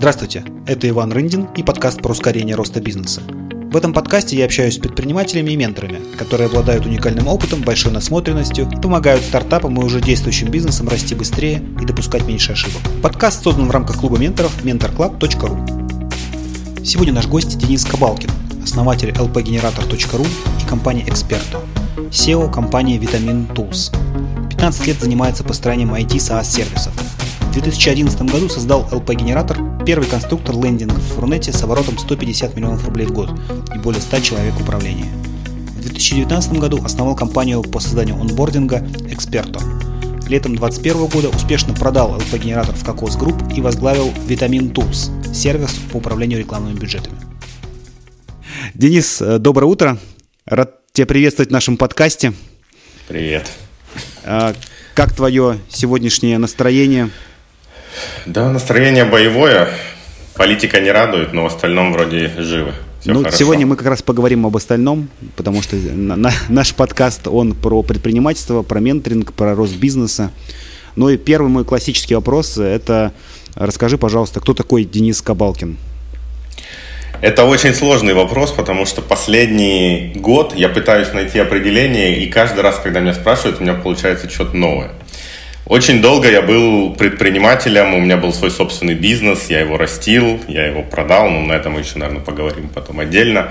Здравствуйте, это Иван Рындин и подкаст про ускорение роста бизнеса. В этом подкасте я общаюсь с предпринимателями и менторами, которые обладают уникальным опытом, большой насмотренностью и помогают стартапам и уже действующим бизнесам расти быстрее и допускать меньше ошибок. Подкаст создан в рамках клуба менторов mentorclub.ru. Сегодня наш гость Денис Кабалкин, основатель lpgenerator.ru и компании Experto, SEO компании Vitamin Tools. 15 лет занимается построением IT SaaS-сервисов. В 2011 году создал LP-генератор, первый конструктор лендингов в Рунете с оборотом 150 миллионов рублей в год и более 100 человек в управлении. В 2019 году основал компанию по созданию онбординга Experto. Летом 2021 года успешно продал LP-генератор в Cocos Group и возглавил Vitamin Tools – сервис по управлению рекламными бюджетами. Денис, э, доброе утро. Рад тебя приветствовать в нашем подкасте. Привет. А, как твое сегодняшнее настроение? Да, настроение боевое. Политика не радует, но в остальном вроде живы. Все ну, хорошо. сегодня мы как раз поговорим об остальном, потому что на, на, наш подкаст, он про предпринимательство, про менторинг, про рост бизнеса. Ну и первый мой классический вопрос – это расскажи, пожалуйста, кто такой Денис Кабалкин? Это очень сложный вопрос, потому что последний год я пытаюсь найти определение, и каждый раз, когда меня спрашивают, у меня получается что-то новое. Очень долго я был предпринимателем, у меня был свой собственный бизнес, я его растил, я его продал, но на этом мы еще, наверное, поговорим потом отдельно.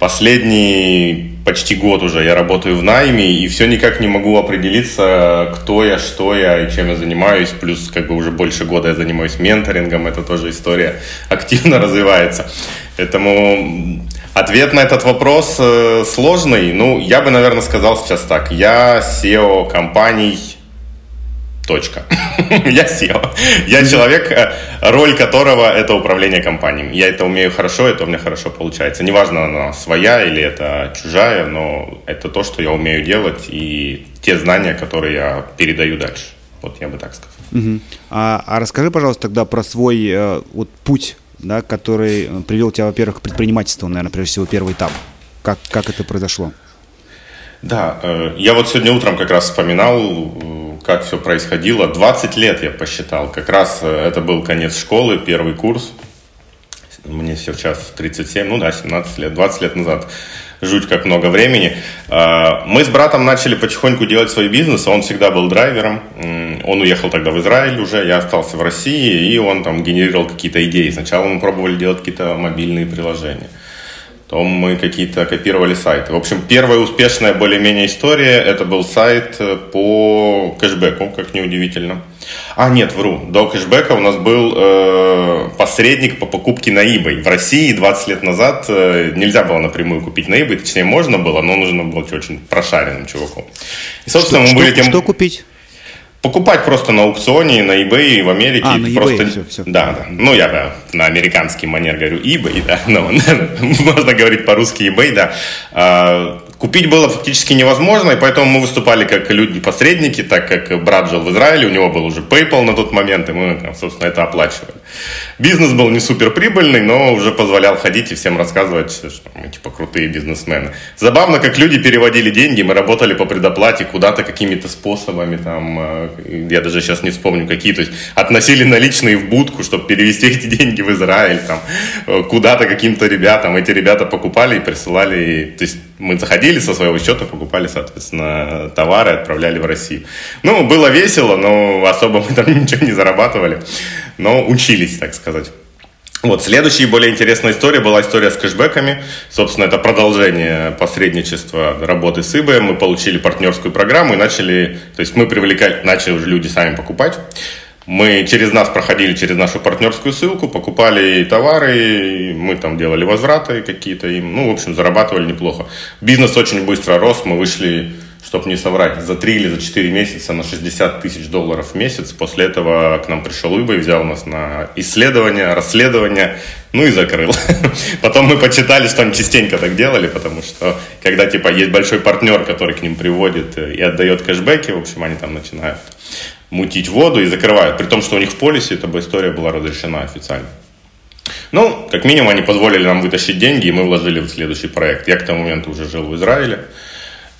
Последний почти год уже я работаю в найме, и все никак не могу определиться, кто я, что я и чем я занимаюсь. Плюс как бы уже больше года я занимаюсь менторингом, это тоже история активно развивается. Поэтому ответ на этот вопрос э, сложный. Ну, я бы, наверное, сказал сейчас так. Я SEO компаний Точка. я SEO. Я человек, э, роль которого это управление компанией. Я это умею хорошо, это у меня хорошо получается. Неважно, она своя или это чужая, но это то, что я умею делать и те знания, которые я передаю дальше. Вот я бы так сказал. Угу. А, а расскажи, пожалуйста, тогда про свой э, вот путь, да, который привел тебя, во-первых, к предпринимательству, наверное, прежде всего первый этап. Как, как это произошло? Да, э, я вот сегодня утром как раз вспоминал как все происходило. 20 лет я посчитал. Как раз э, это был конец школы, первый курс. Мне сейчас 37, ну да, 17 лет, 20 лет назад. Жуть как много времени. А, мы с братом начали потихоньку делать свой бизнес. Он всегда был драйвером. Он уехал тогда в Израиль уже, я остался в России, и он там генерировал какие-то идеи. Сначала мы пробовали делать какие-то мобильные приложения то мы какие-то копировали сайты. В общем, первая успешная более-менее история, это был сайт э, по кэшбэку, как неудивительно. А, нет, вру. До кэшбэка у нас был э, посредник по покупке на eBay. В России 20 лет назад э, нельзя было напрямую купить на eBay, точнее можно было, но нужно было очень прошаренным чуваком. И, собственно, что, мы были тем... Что купить? Покупать просто на аукционе, на eBay в Америке. А, на eBay, просто... все, все. Да, да. Ну, я на американский манер говорю eBay, да. Но, можно говорить по-русски eBay, да. А, Купить было фактически невозможно, и поэтому мы выступали как люди-посредники, так как брат жил в Израиле, у него был уже PayPal на тот момент, и мы, собственно, это оплачивали. Бизнес был не супер прибыльный, но уже позволял ходить и всем рассказывать, что мы типа крутые бизнесмены. Забавно, как люди переводили деньги, мы работали по предоплате куда-то какими-то способами, там, э, я даже сейчас не вспомню какие, то есть относили наличные в будку, чтобы перевести эти деньги в Израиль, там, э, куда-то каким-то ребятам, эти ребята покупали и присылали, то есть мы заходили со своего счета, покупали, соответственно, товары, отправляли в Россию. Ну, было весело, но особо мы там ничего не зарабатывали, но учились, так сказать. Вот, следующая более интересная история была история с кэшбэками. Собственно, это продолжение посредничества работы с eBay. Мы получили партнерскую программу и начали, то есть мы привлекали, начали уже люди сами покупать. Мы через нас проходили через нашу партнерскую ссылку, покупали товары, мы там делали возвраты какие-то им, ну, в общем, зарабатывали неплохо. Бизнес очень быстро рос, мы вышли, чтобы не соврать, за 3 или за 4 месяца на 60 тысяч долларов в месяц. После этого к нам пришел eBay, взял нас на исследование, расследование, ну и закрыл. Потом мы почитали, что они частенько так делали, потому что когда типа есть большой партнер, который к ним приводит и отдает кэшбэки, в общем, они там начинают мутить воду и закрывают. При том, что у них в полисе эта история была разрешена официально. Ну, как минимум, они позволили нам вытащить деньги, и мы вложили в следующий проект. Я к тому моменту уже жил в Израиле.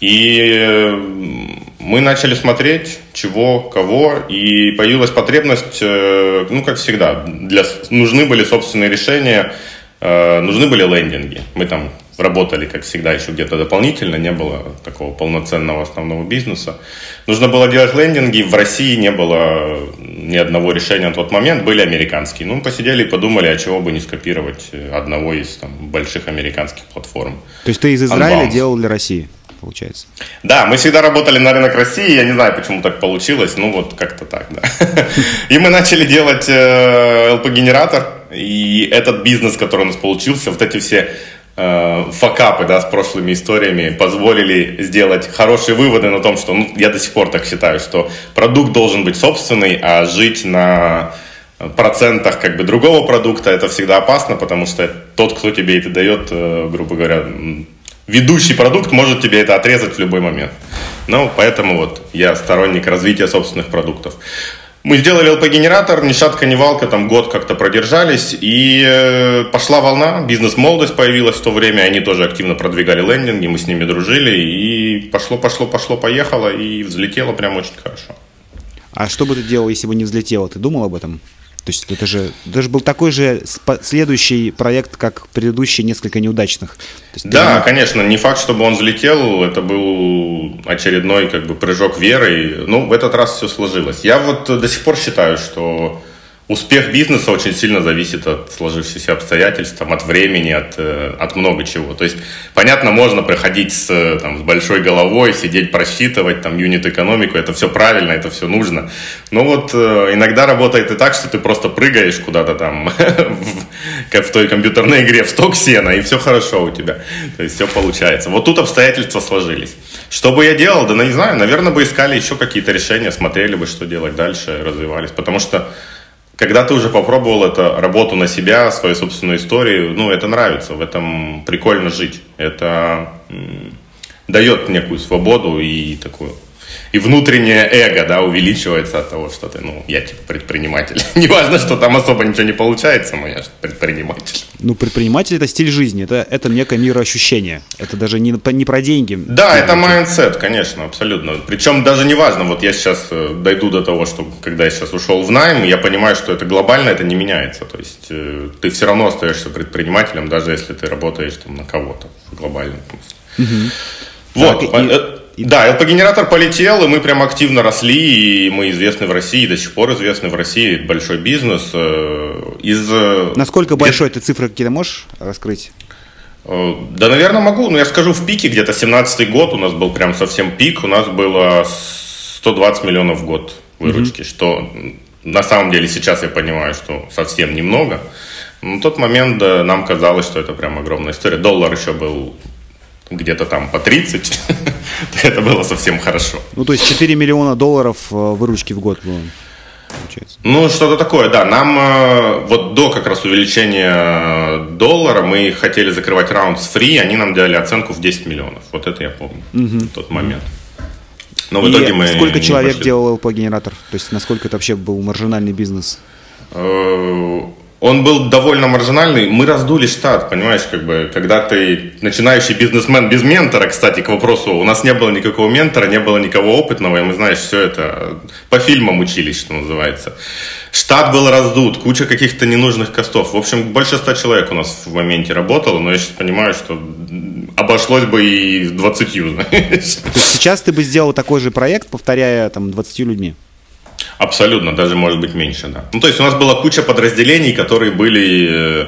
И мы начали смотреть, чего, кого, и появилась потребность, э, ну, как всегда, для, нужны были собственные решения, э, нужны были лендинги. Мы там работали, как всегда, еще где-то дополнительно, не было такого полноценного основного бизнеса. Нужно было делать лендинги, в России не было ни одного решения на тот момент, были американские. Ну, посидели и подумали, а чего бы не скопировать одного из там, больших американских платформ. То есть ты из Израиля Unbounce. делал для России? Получается. Да, мы всегда работали на рынок России, я не знаю, почему так получилось, ну вот как-то так, да. И мы начали делать LP-генератор, э, и этот бизнес, который у нас получился, вот эти все э, факапы, да, с прошлыми историями позволили сделать хорошие выводы на том, что, ну, я до сих пор так считаю, что продукт должен быть собственный, а жить на процентах как бы другого продукта это всегда опасно, потому что тот, кто тебе это дает, э, грубо говоря, ведущий продукт может тебе это отрезать в любой момент. Ну, поэтому вот я сторонник развития собственных продуктов. Мы сделали LP-генератор, ни шатка, ни валка, там год как-то продержались, и э, пошла волна, бизнес-молодость появилась в то время, они тоже активно продвигали лендинги, мы с ними дружили, и пошло, пошло, пошло, поехало, и взлетело прям очень хорошо. А что бы ты делал, если бы не взлетело? Ты думал об этом? То есть это же, это же был такой же следующий проект, как предыдущие несколько неудачных. Есть, да, ты... конечно, не факт, чтобы он взлетел, это был очередной как бы прыжок веры. Ну, в этот раз все сложилось. Я вот до сих пор считаю, что Успех бизнеса очень сильно зависит от сложившихся обстоятельств, там, от времени, от, э, от много чего. То есть, понятно, можно приходить с, там, с большой головой, сидеть просчитывать там, юнит-экономику, это все правильно, это все нужно. Но вот э, иногда работает и так, что ты просто прыгаешь куда-то там, как в той компьютерной игре, в сток сена, и все хорошо у тебя. То есть, все получается. Вот тут обстоятельства сложились. Что бы я делал? Да, ну, не знаю, наверное, бы искали еще какие-то решения, смотрели бы, что делать дальше, развивались. Потому что когда ты уже попробовал эту работу на себя, свою собственную историю, ну, это нравится, в этом прикольно жить. Это дает некую свободу и такую и внутреннее эго, да, увеличивается от того, что ты, ну, я типа предприниматель. Неважно, что там особо ничего не получается, но я же предприниматель. Ну, предприниматель это стиль жизни, это, это некое мироощущение. Это даже не, не про деньги. Да, это mindset, конечно, абсолютно. Причем даже не важно, вот я сейчас э, дойду до того, что когда я сейчас ушел в найм, я понимаю, что это глобально, это не меняется. То есть э, ты все равно остаешься предпринимателем, даже если ты работаешь там на кого-то в глобальном смысле. Угу. Вот. Так, и... И... Да, LP-генератор полетел, и мы прям активно росли, и мы известны в России, до сих пор известны в России, большой бизнес. Э, из... Э, Насколько большой, ты цифры какие-то можешь раскрыть? Э, да, наверное, могу, но я скажу в пике, где-то 17-й год у нас был прям совсем пик, у нас было 120 миллионов в год выручки, mm-hmm. что на самом деле сейчас я понимаю, что совсем немного. Но на тот момент да, нам казалось, что это прям огромная история. Доллар еще был где-то там по 30, это было совсем хорошо. Ну, то есть 4 миллиона долларов э, выручки в год было. Получается. Ну, что-то такое, да. Нам э, вот до как раз увеличения доллара мы хотели закрывать раунд с фри, они нам дали оценку в 10 миллионов. Вот это я помню, угу. тот момент. Но в итоге мы сколько человек пошли. делал LP-генератор? То есть насколько это вообще был маржинальный бизнес? Он был довольно маржинальный. Мы раздули штат, понимаешь, как бы, когда ты начинающий бизнесмен без ментора, кстати, к вопросу, у нас не было никакого ментора, не было никого опытного, и мы, знаешь, все это по фильмам учились, что называется. Штат был раздут, куча каких-то ненужных костов. В общем, больше ста человек у нас в моменте работало, но я сейчас понимаю, что обошлось бы и 20, знаешь. Сейчас ты бы сделал такой же проект, повторяя там 20 людьми? Абсолютно, даже может быть меньше, да. Ну, то есть у нас была куча подразделений, которые были, э,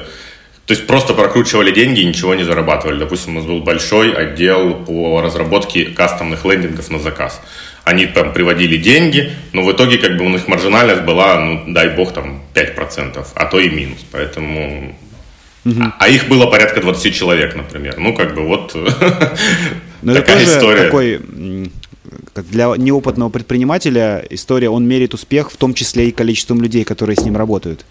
то есть просто прокручивали деньги и ничего не зарабатывали. Допустим, у нас был большой отдел по разработке кастомных лендингов на заказ. Они там приводили деньги, но в итоге как бы у них маржинальность была, ну, дай бог, там 5%, а то и минус. Поэтому Угу. А их было порядка 20 человек, например. Ну, как бы вот Но такая это история. Такой как для неопытного предпринимателя история, он мерит успех, в том числе и количеством людей, которые с ним работают.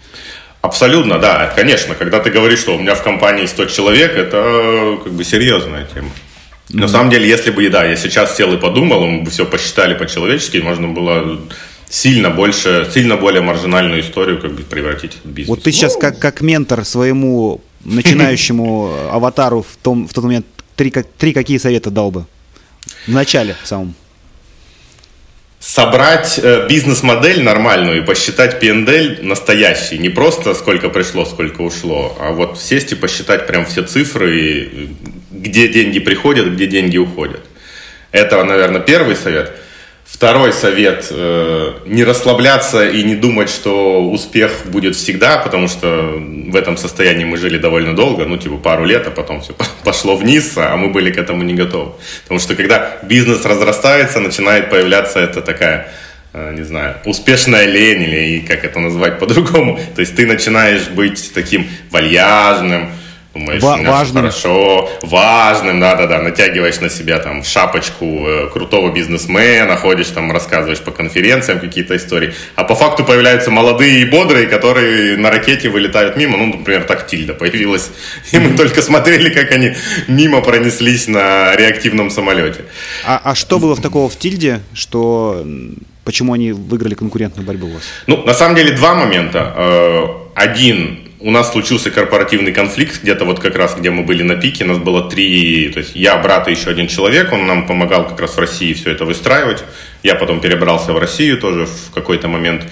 Абсолютно, да. Конечно, когда ты говоришь, что у меня в компании 100 человек, это как бы серьезная тема. Mm-hmm. На самом деле, если бы, да, я сейчас сел и подумал, мы бы все посчитали по-человечески, можно было сильно больше, сильно более маржинальную историю как бы превратить в бизнес. Вот ты сейчас ну. как, как ментор своему начинающему аватару в, том, в тот момент три, три какие совета дал бы? В начале в самом. Собрать э, бизнес-модель нормальную и посчитать PNL настоящий. Не просто сколько пришло, сколько ушло, а вот сесть и посчитать прям все цифры, где деньги приходят, где деньги уходят. Это, наверное, первый совет – Второй совет э, – не расслабляться и не думать, что успех будет всегда, потому что в этом состоянии мы жили довольно долго, ну типа пару лет, а потом все пошло вниз, а мы были к этому не готовы. Потому что когда бизнес разрастается, начинает появляться это такая э, не знаю, успешная лень или как это назвать по-другому. То есть ты начинаешь быть таким вальяжным, Думаешь, Ва- важным. хорошо, важным, да-да-да, натягиваешь на себя там шапочку э, крутого бизнесмена, ходишь там, рассказываешь по конференциям какие-то истории, а по факту появляются молодые и бодрые, которые на ракете вылетают мимо, ну, например, так Тильда появилась, и мы только смотрели, как они мимо пронеслись на реактивном самолете. А, а что было в такого в Тильде, что почему они выиграли конкурентную борьбу у вас? Ну, на самом деле, два момента. Э, один у нас случился корпоративный конфликт, где-то вот как раз, где мы были на пике, нас было три, то есть я, брат и еще один человек, он нам помогал как раз в России все это выстраивать. Я потом перебрался в Россию тоже в какой-то момент.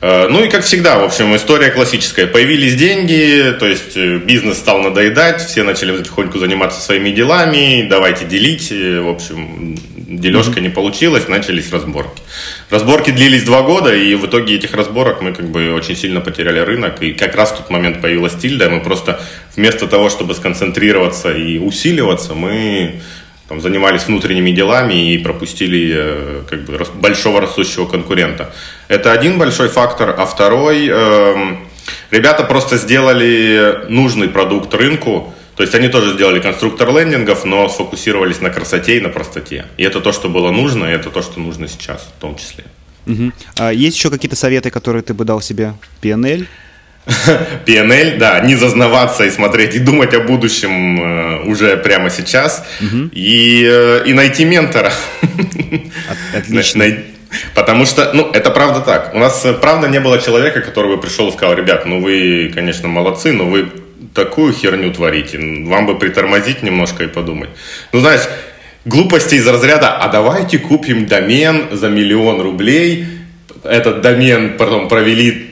Э, ну и как всегда, в общем, история классическая. Появились деньги, то есть э, бизнес стал надоедать, все начали потихоньку заниматься своими делами, давайте делить. Э, в общем, дележка не получилась, начались разборки. Разборки длились два года, и в итоге этих разборок мы как бы очень сильно потеряли рынок. И как раз в тот момент появилась Тильда, мы просто вместо того, чтобы сконцентрироваться и усиливаться, мы там, занимались внутренними делами и пропустили э, как бы, большого растущего конкурента. Это один большой фактор, а второй, э, ребята просто сделали нужный продукт рынку, то есть они тоже сделали конструктор лендингов, но сфокусировались на красоте и на простоте. И это то, что было нужно, и это то, что нужно сейчас в том числе. Угу. А есть еще какие-то советы, которые ты бы дал себе? PNL? PNL, да, не зазнаваться и смотреть, и думать о будущем э, уже прямо сейчас, угу. и, э, и найти ментора. Отлично. Потому что, ну, это правда так. У нас, э, правда, не было человека, который бы пришел и сказал, ребят, ну вы, конечно, молодцы, но вы такую херню творите. Вам бы притормозить немножко и подумать. Ну, знаешь, глупости из разряда, а давайте купим домен за миллион рублей, этот домен потом провели,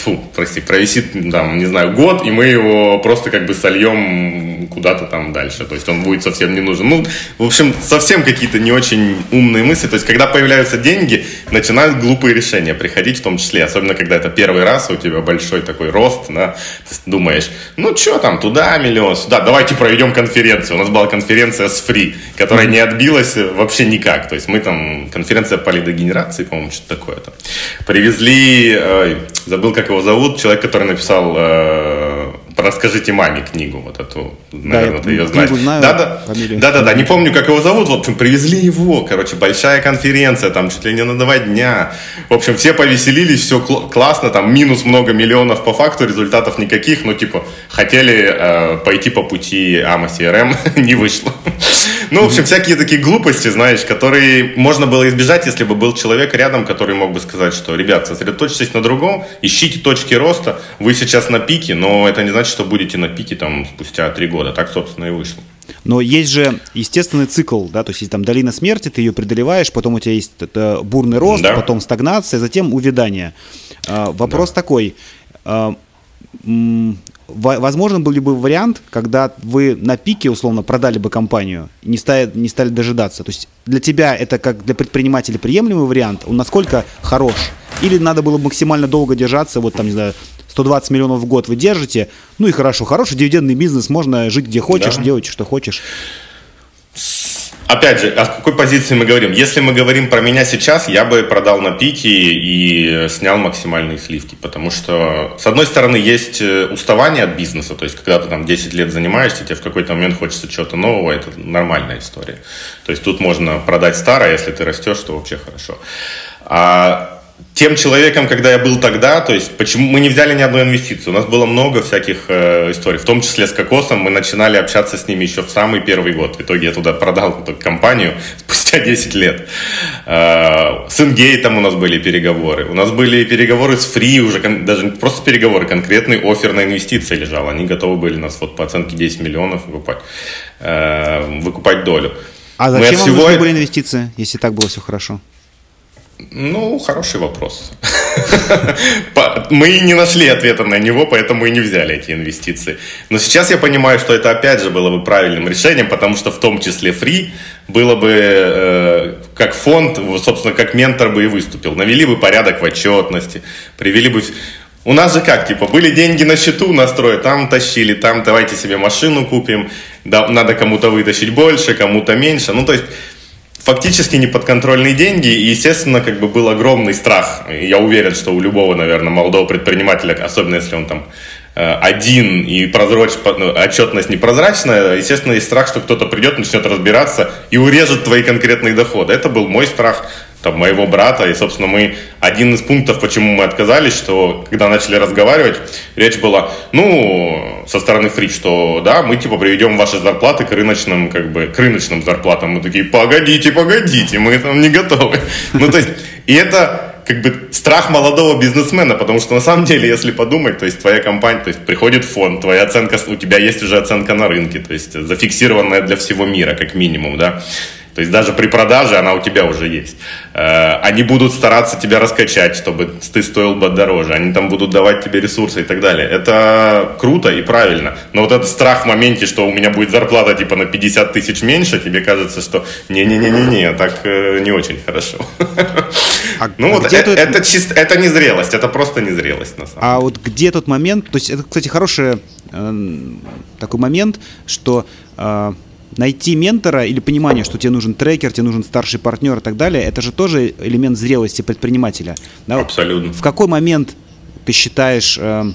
фу, прости, провисит, там, не знаю, год, и мы его просто как бы сольем куда-то там дальше. То есть он будет совсем не нужен. Ну, в общем, совсем какие-то не очень умные мысли. То есть, когда появляются деньги, начинают глупые решения приходить, в том числе, особенно когда это первый раз, у тебя большой такой рост, да, ты думаешь, ну, что там, туда миллион, сюда, давайте проведем конференцию. У нас была конференция с Free, которая не отбилась вообще никак. То есть, мы там, конференция по лидогенерации, по-моему, что-то такое там. Привезли, э, забыл, как его зовут, человек, который написал э, «Расскажите маме» книгу, вот эту, наверное, да, ты ее знаешь. Знаю, да, да, да, да, да, не помню, как его зовут, в общем, привезли его, короче, большая конференция, там чуть ли не на два дня. В общем, все повеселились, все классно, там минус много миллионов по факту, результатов никаких, но типа хотели э, пойти по пути AMA CRM, не вышло. Ну, в общем, всякие такие глупости, знаешь, которые можно было избежать, если бы был человек рядом, который мог бы сказать, что, ребят, сосредоточьтесь на другом, ищите точки роста, вы сейчас на пике, но это не значит, что будете на пике там спустя три года. Так, собственно, и вышло. Но есть же естественный цикл, да, то есть есть там долина смерти, ты ее преодолеваешь, потом у тебя есть это бурный рост, да. потом стагнация, затем увядание. А, вопрос да. такой, возможно был ли бы вариант, когда вы на пике, условно, продали бы компанию не стали, не стали дожидаться? То есть для тебя это как для предпринимателя приемлемый вариант? Он насколько хорош? Или надо было максимально долго держаться, вот там, не знаю, 120 миллионов в год вы держите, ну и хорошо, хороший дивидендный бизнес, можно жить где хочешь, да. делать что хочешь. Опять же, о какой позиции мы говорим? Если мы говорим про меня сейчас, я бы продал на пике и снял максимальные сливки, потому что, с одной стороны, есть э, уставание от бизнеса, то есть, когда ты там 10 лет занимаешься, тебе в какой-то момент хочется чего-то нового, это нормальная история. То есть, тут можно продать старое, если ты растешь, то вообще хорошо. А тем человеком, когда я был тогда, то есть почему мы не взяли ни одной инвестиции. У нас было много всяких э, историй, в том числе с Кокосом. Мы начинали общаться с ними еще в самый первый год. В итоге я туда продал эту компанию спустя 10 лет. Э, с Ингейтом у нас были переговоры. У нас были переговоры с Free, уже даже не просто переговоры, конкретный офер на инвестиции лежал. Они готовы были нас вот по оценке 10 миллионов выкупать, э, выкупать долю. А зачем мы вам всего... нужны были инвестиции, если так было все хорошо? Ну, хороший вопрос. Мы не нашли ответа на него, поэтому и не взяли эти инвестиции. Но сейчас я понимаю, что это опять же было бы правильным решением, потому что в том числе free было бы э, как фонд, собственно, как ментор бы и выступил. Навели бы порядок в отчетности, привели бы... У нас же как, типа, были деньги на счету настроя, там тащили, там давайте себе машину купим, да, надо кому-то вытащить больше, кому-то меньше. Ну, то есть фактически неподконтрольные деньги, и, естественно, как бы был огромный страх. Я уверен, что у любого, наверное, молодого предпринимателя, особенно если он там э, один и прозрач... Ну, отчетность непрозрачная, естественно, есть страх, что кто-то придет, начнет разбираться и урежет твои конкретные доходы. Это был мой страх там, моего брата. И, собственно, мы один из пунктов, почему мы отказались, что когда начали разговаривать, речь была, ну, со стороны фри, что да, мы типа приведем ваши зарплаты к рыночным, как бы, к рыночным зарплатам. Мы такие, погодите, погодите, мы там не готовы. Ну, то есть, и это как бы страх молодого бизнесмена, потому что на самом деле, если подумать, то есть твоя компания, то есть приходит фонд, твоя оценка, у тебя есть уже оценка на рынке, то есть зафиксированная для всего мира, как минимум, да, то есть даже при продаже она у тебя уже есть. Э, они будут стараться тебя раскачать, чтобы ты стоил бы дороже. Они там будут давать тебе ресурсы и так далее. Это круто и правильно. Но вот этот страх в моменте, что у меня будет зарплата типа на 50 тысяч меньше, тебе кажется, что не-не-не-не-не, так э, не очень хорошо. А ну вот это, это, чисто, это не зрелость, это просто не зрелость на самом А вот где тот момент, то есть это, кстати, хороший э, такой момент, что э, найти ментора или понимание, что тебе нужен трекер, тебе нужен старший партнер и так далее, это же тоже элемент зрелости предпринимателя. Да? Абсолютно. В какой момент ты считаешь э,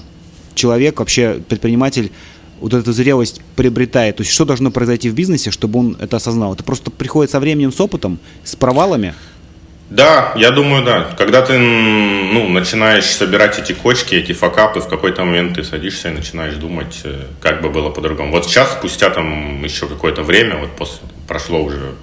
человек, вообще предприниматель, вот эту зрелость приобретает? То есть что должно произойти в бизнесе, чтобы он это осознал? Это просто приходит со временем, с опытом, с провалами? Да, я думаю, да. Когда ты ну, начинаешь собирать эти кочки, эти факапы, в какой-то момент ты садишься и начинаешь думать, э, как бы было по-другому. Вот сейчас, спустя там еще какое-то время, вот после, прошло уже,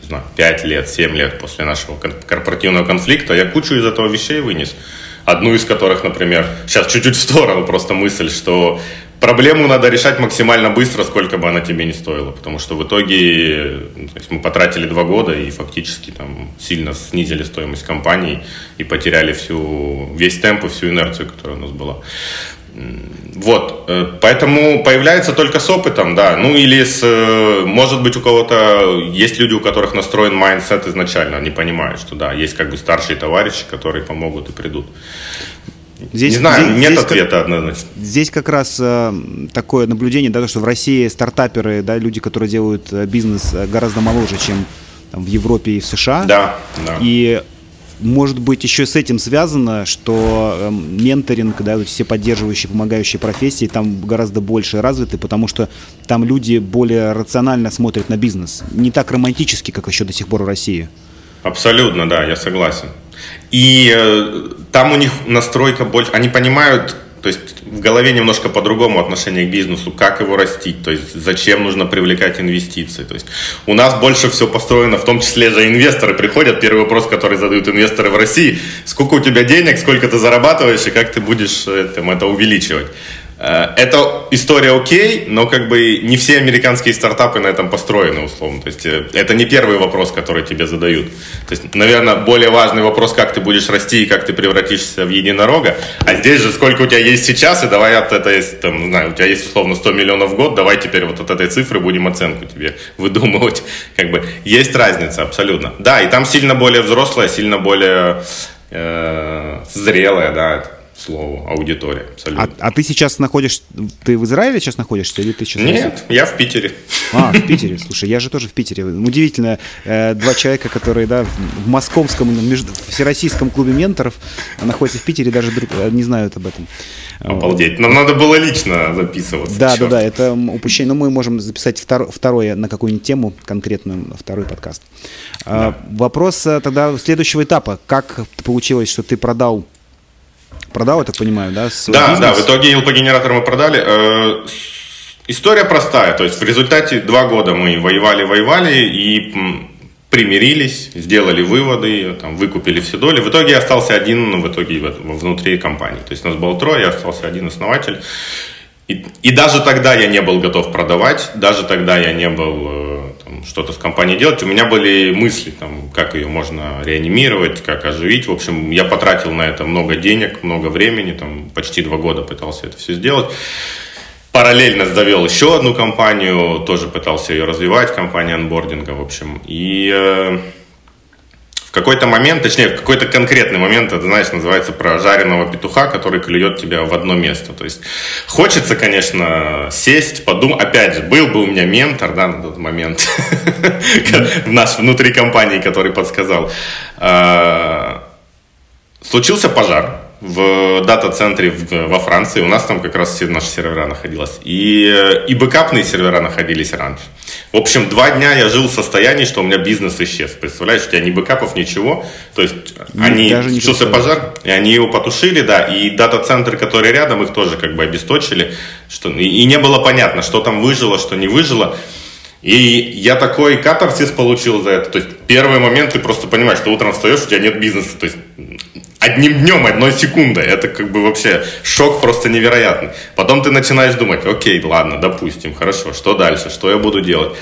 не знаю, 5 лет, 7 лет после нашего корпоративного конфликта, я кучу из этого вещей вынес. Одну из которых, например, сейчас чуть-чуть в сторону просто мысль, что проблему надо решать максимально быстро, сколько бы она тебе не стоила. Потому что в итоге ну, то есть мы потратили два года и фактически там сильно снизили стоимость компании и потеряли всю, весь темп и всю инерцию, которая у нас была. Вот, э, поэтому появляется только с опытом, да, ну или с, э, может быть у кого-то, есть люди, у которых настроен mindset изначально, они понимают, что да, есть как бы старшие товарищи, которые помогут и придут. Здесь, не знаю, здесь, нет здесь ответа как, однозначно. Здесь как раз э, такое наблюдение, да, что в России стартаперы, да, люди, которые делают э, бизнес э, гораздо моложе, чем там, в Европе и в США. Да, да. И может быть еще с этим связано, что э, менторинг, да, все поддерживающие, помогающие профессии там гораздо больше развиты, потому что там люди более рационально смотрят на бизнес, не так романтически, как еще до сих пор в России. Абсолютно, да, я согласен. И э, там у них настройка больше, они понимают, то есть в голове немножко по-другому отношение к бизнесу, как его растить, то есть зачем нужно привлекать инвестиции. То есть у нас больше все построено, в том числе же инвесторы приходят, первый вопрос, который задают инвесторы в России, сколько у тебя денег, сколько ты зарабатываешь и как ты будешь этим, это увеличивать. Э, эта история окей, но как бы не все американские стартапы на этом построены, условно. То есть э, это не первый вопрос, который тебе задают. То есть, наверное, более важный вопрос, как ты будешь расти и как ты превратишься в единорога. А здесь же сколько у тебя есть сейчас, и давай от этой, там, знаю, у тебя есть условно 100 миллионов в год, давай теперь вот от этой цифры будем оценку тебе выдумывать. Как бы есть разница, абсолютно. Да, и там сильно более взрослая, сильно более э, зрелая, да, слову, аудитория. Абсолютно. А, а ты сейчас находишься, ты в Израиле сейчас находишься или ты сейчас? Нет, я в Питере. А, в Питере. Слушай, я же тоже в Питере. Удивительно, э, два человека, которые, да, в московском, между, всероссийском клубе менторов находятся в Питере, даже друг, э, не знают об этом. Обалдеть. Нам надо было лично записываться. Да, Черт. да, да, это упущение. Но мы можем записать втор, второе на какую-нибудь тему конкретную, второй подкаст. А, да. Вопрос э, тогда следующего этапа. Как получилось, что ты продал продал, я так понимаю, да? Да, бизнес? да, в итоге ЛП-генератор мы продали. Э, история простая, то есть в результате два года мы воевали-воевали и примирились, сделали выводы, там, выкупили все доли. В итоге я остался один ну, в итоге внутри компании. То есть у нас было трое, я остался один основатель. И, и даже тогда я не был готов продавать, даже тогда я не был э, что-то с компанией делать. У меня были мысли, там, как ее можно реанимировать, как оживить. В общем, я потратил на это много денег, много времени, там, почти два года пытался это все сделать. Параллельно завел еще одну компанию, тоже пытался ее развивать, компания анбординга, в общем. И э, какой-то момент, точнее, в какой-то конкретный момент, это, знаешь, называется про жареного петуха, который клюет тебя в одно место. То есть хочется, конечно, сесть, подумать. Опять же, был бы у меня ментор, да, на тот момент, наш внутри компании, который подсказал. А, случился пожар, в дата-центре во Франции. У нас там как раз все наши сервера находились. И, и бэкапные сервера находились раньше. В общем, два дня я жил в состоянии, что у меня бизнес исчез. Представляешь, у тебя ни бэкапов, ничего. То есть ну, они, случился пожар, и они его потушили, да, и дата-центры, которые рядом, их тоже как бы обесточили. Что, и, и не было понятно, что там выжило, что не выжило. И я такой катарсис получил за это. То есть первый момент ты просто понимаешь, что утром встаешь, у тебя нет бизнеса. То есть одним днем, одной секундой. Это как бы вообще шок просто невероятный. Потом ты начинаешь думать, окей, ладно, допустим, хорошо, что дальше, что я буду делать?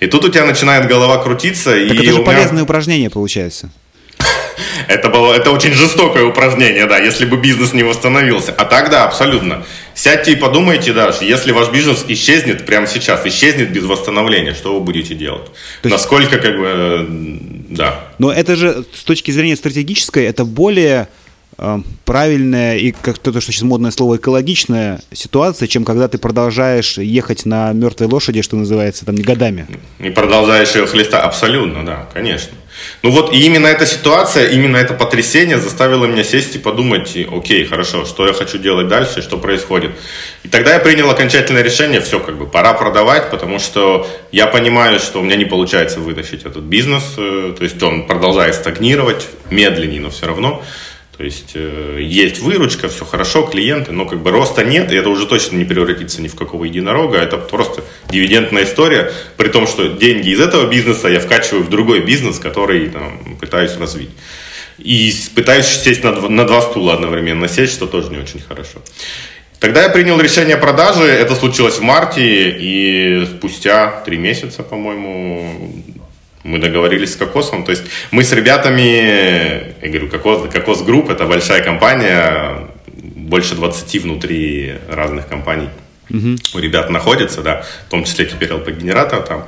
И тут у тебя начинает голова крутиться. Так и это же меня... полезное упражнение получается. Это было, это очень жестокое упражнение, да, если бы бизнес не восстановился. А так, да, абсолютно. Сядьте и подумайте даже, если ваш бизнес исчезнет прямо сейчас, исчезнет без восстановления, что вы будете делать? То есть... Насколько, как бы, да. Но это же с точки зрения стратегической, это более э, правильная и как то, что сейчас модное слово экологичная ситуация, чем когда ты продолжаешь ехать на мертвой лошади, что называется, там не годами. И продолжаешь ее хлеста. Абсолютно, да, конечно. Ну вот и именно эта ситуация, именно это потрясение заставило меня сесть и подумать, окей, хорошо, что я хочу делать дальше, что происходит. И тогда я принял окончательное решение, все, как бы пора продавать, потому что я понимаю, что у меня не получается вытащить этот бизнес, э, то есть он продолжает стагнировать, медленнее, но все равно. То есть э, есть выручка, все хорошо, клиенты, но как бы роста нет, и это уже точно не превратится ни в какого единорога, это просто дивидендная история, при том, что деньги из этого бизнеса я вкачиваю в другой бизнес, который там, пытаюсь развить. И пытаюсь сесть на два, на два стула одновременно сесть, что тоже не очень хорошо. Тогда я принял решение о продаже, это случилось в марте, и спустя три месяца, по-моему, мы договорились с Кокосом. То есть мы с ребятами, я говорю, Кокос, Кокос Групп, это большая компания, больше 20 внутри разных компаний. Угу. У ребят находится, да, в том числе теперь LP-генератор там.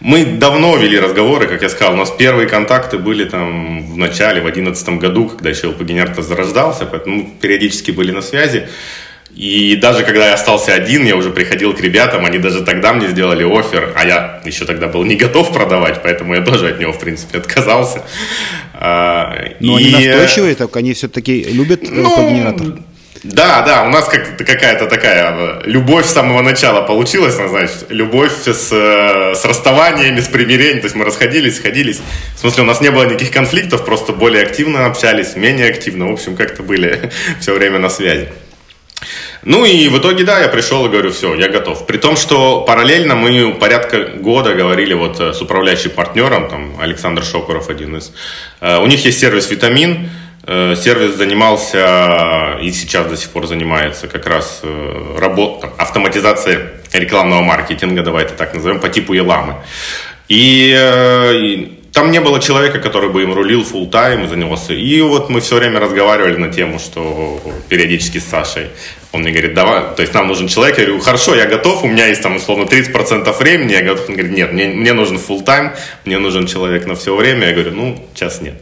Мы давно вели разговоры, как я сказал, у нас первые контакты были там в начале, в 2011 году, когда еще LP-генератор зарождался, поэтому периодически были на связи. И даже когда я остался один, я уже приходил к ребятам, они даже тогда мне сделали офер, а я еще тогда был не готов продавать, поэтому я тоже от него, в принципе, отказался. А, Но и... они настойчивые, так они все-таки любят ну, генератор. Да, да, у нас как какая-то такая э, любовь с самого начала получилась, ну, значит, любовь с, э, с расставаниями, с примирением, то есть мы расходились, сходились. В смысле, у нас не было никаких конфликтов, просто более активно общались, менее активно, в общем, как-то были все время на связи. Ну и в итоге, да, я пришел и говорю, все, я готов. При том, что параллельно мы порядка года говорили вот э, с управляющим партнером, там Александр Шокуров один из. Э, у них есть сервис «Витамин», э, Сервис занимался и сейчас до сих пор занимается как раз работ, автоматизацией рекламного маркетинга, давай это так назовем, по типу Еламы. И, и там не было человека, который бы им рулил full тайм и занялся. И вот мы все время разговаривали на тему, что периодически с Сашей. Он мне говорит, давай, то есть нам нужен человек. Я говорю, хорошо, я готов, у меня есть там условно 30% времени. Я готов. Он говорит, нет, мне, мне нужен full тайм, мне нужен человек на все время. Я говорю, ну, сейчас нет.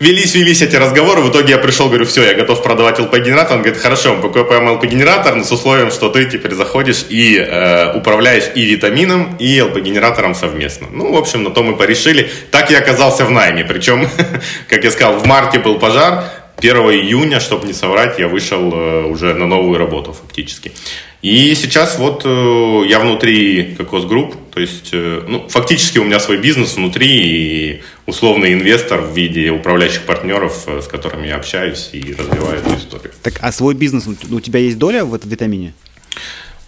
Велись, велись эти разговоры, в итоге я пришел, говорю, все, я готов продавать LP-генератор. Он говорит, хорошо, мы покупаем LP-генератор, но с условием, что ты теперь заходишь и э, управляешь и витамином, и LP-генератором совместно. Ну, в общем, на то мы порешили. Так я оказался в найме, причем, как я сказал, в марте был пожар, 1 июня, чтобы не соврать, я вышел э, уже на новую работу фактически. И сейчас вот э, я внутри Кокос Групп, то есть, э, ну, фактически у меня свой бизнес внутри и условный инвестор в виде управляющих партнеров, э, с которыми я общаюсь и развиваю эту историю. Так, а свой бизнес, у тебя есть доля в этом витамине?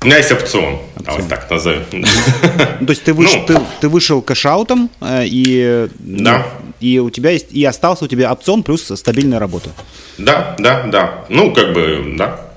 У меня есть опцион, опцион. давай так назовем. Ну, то есть ты, выш, ну, ты, ты вышел cash-out ом, и, да. и у тебя есть, и остался у тебя опцион плюс стабильная работа. Да, да, да. Ну, как бы, да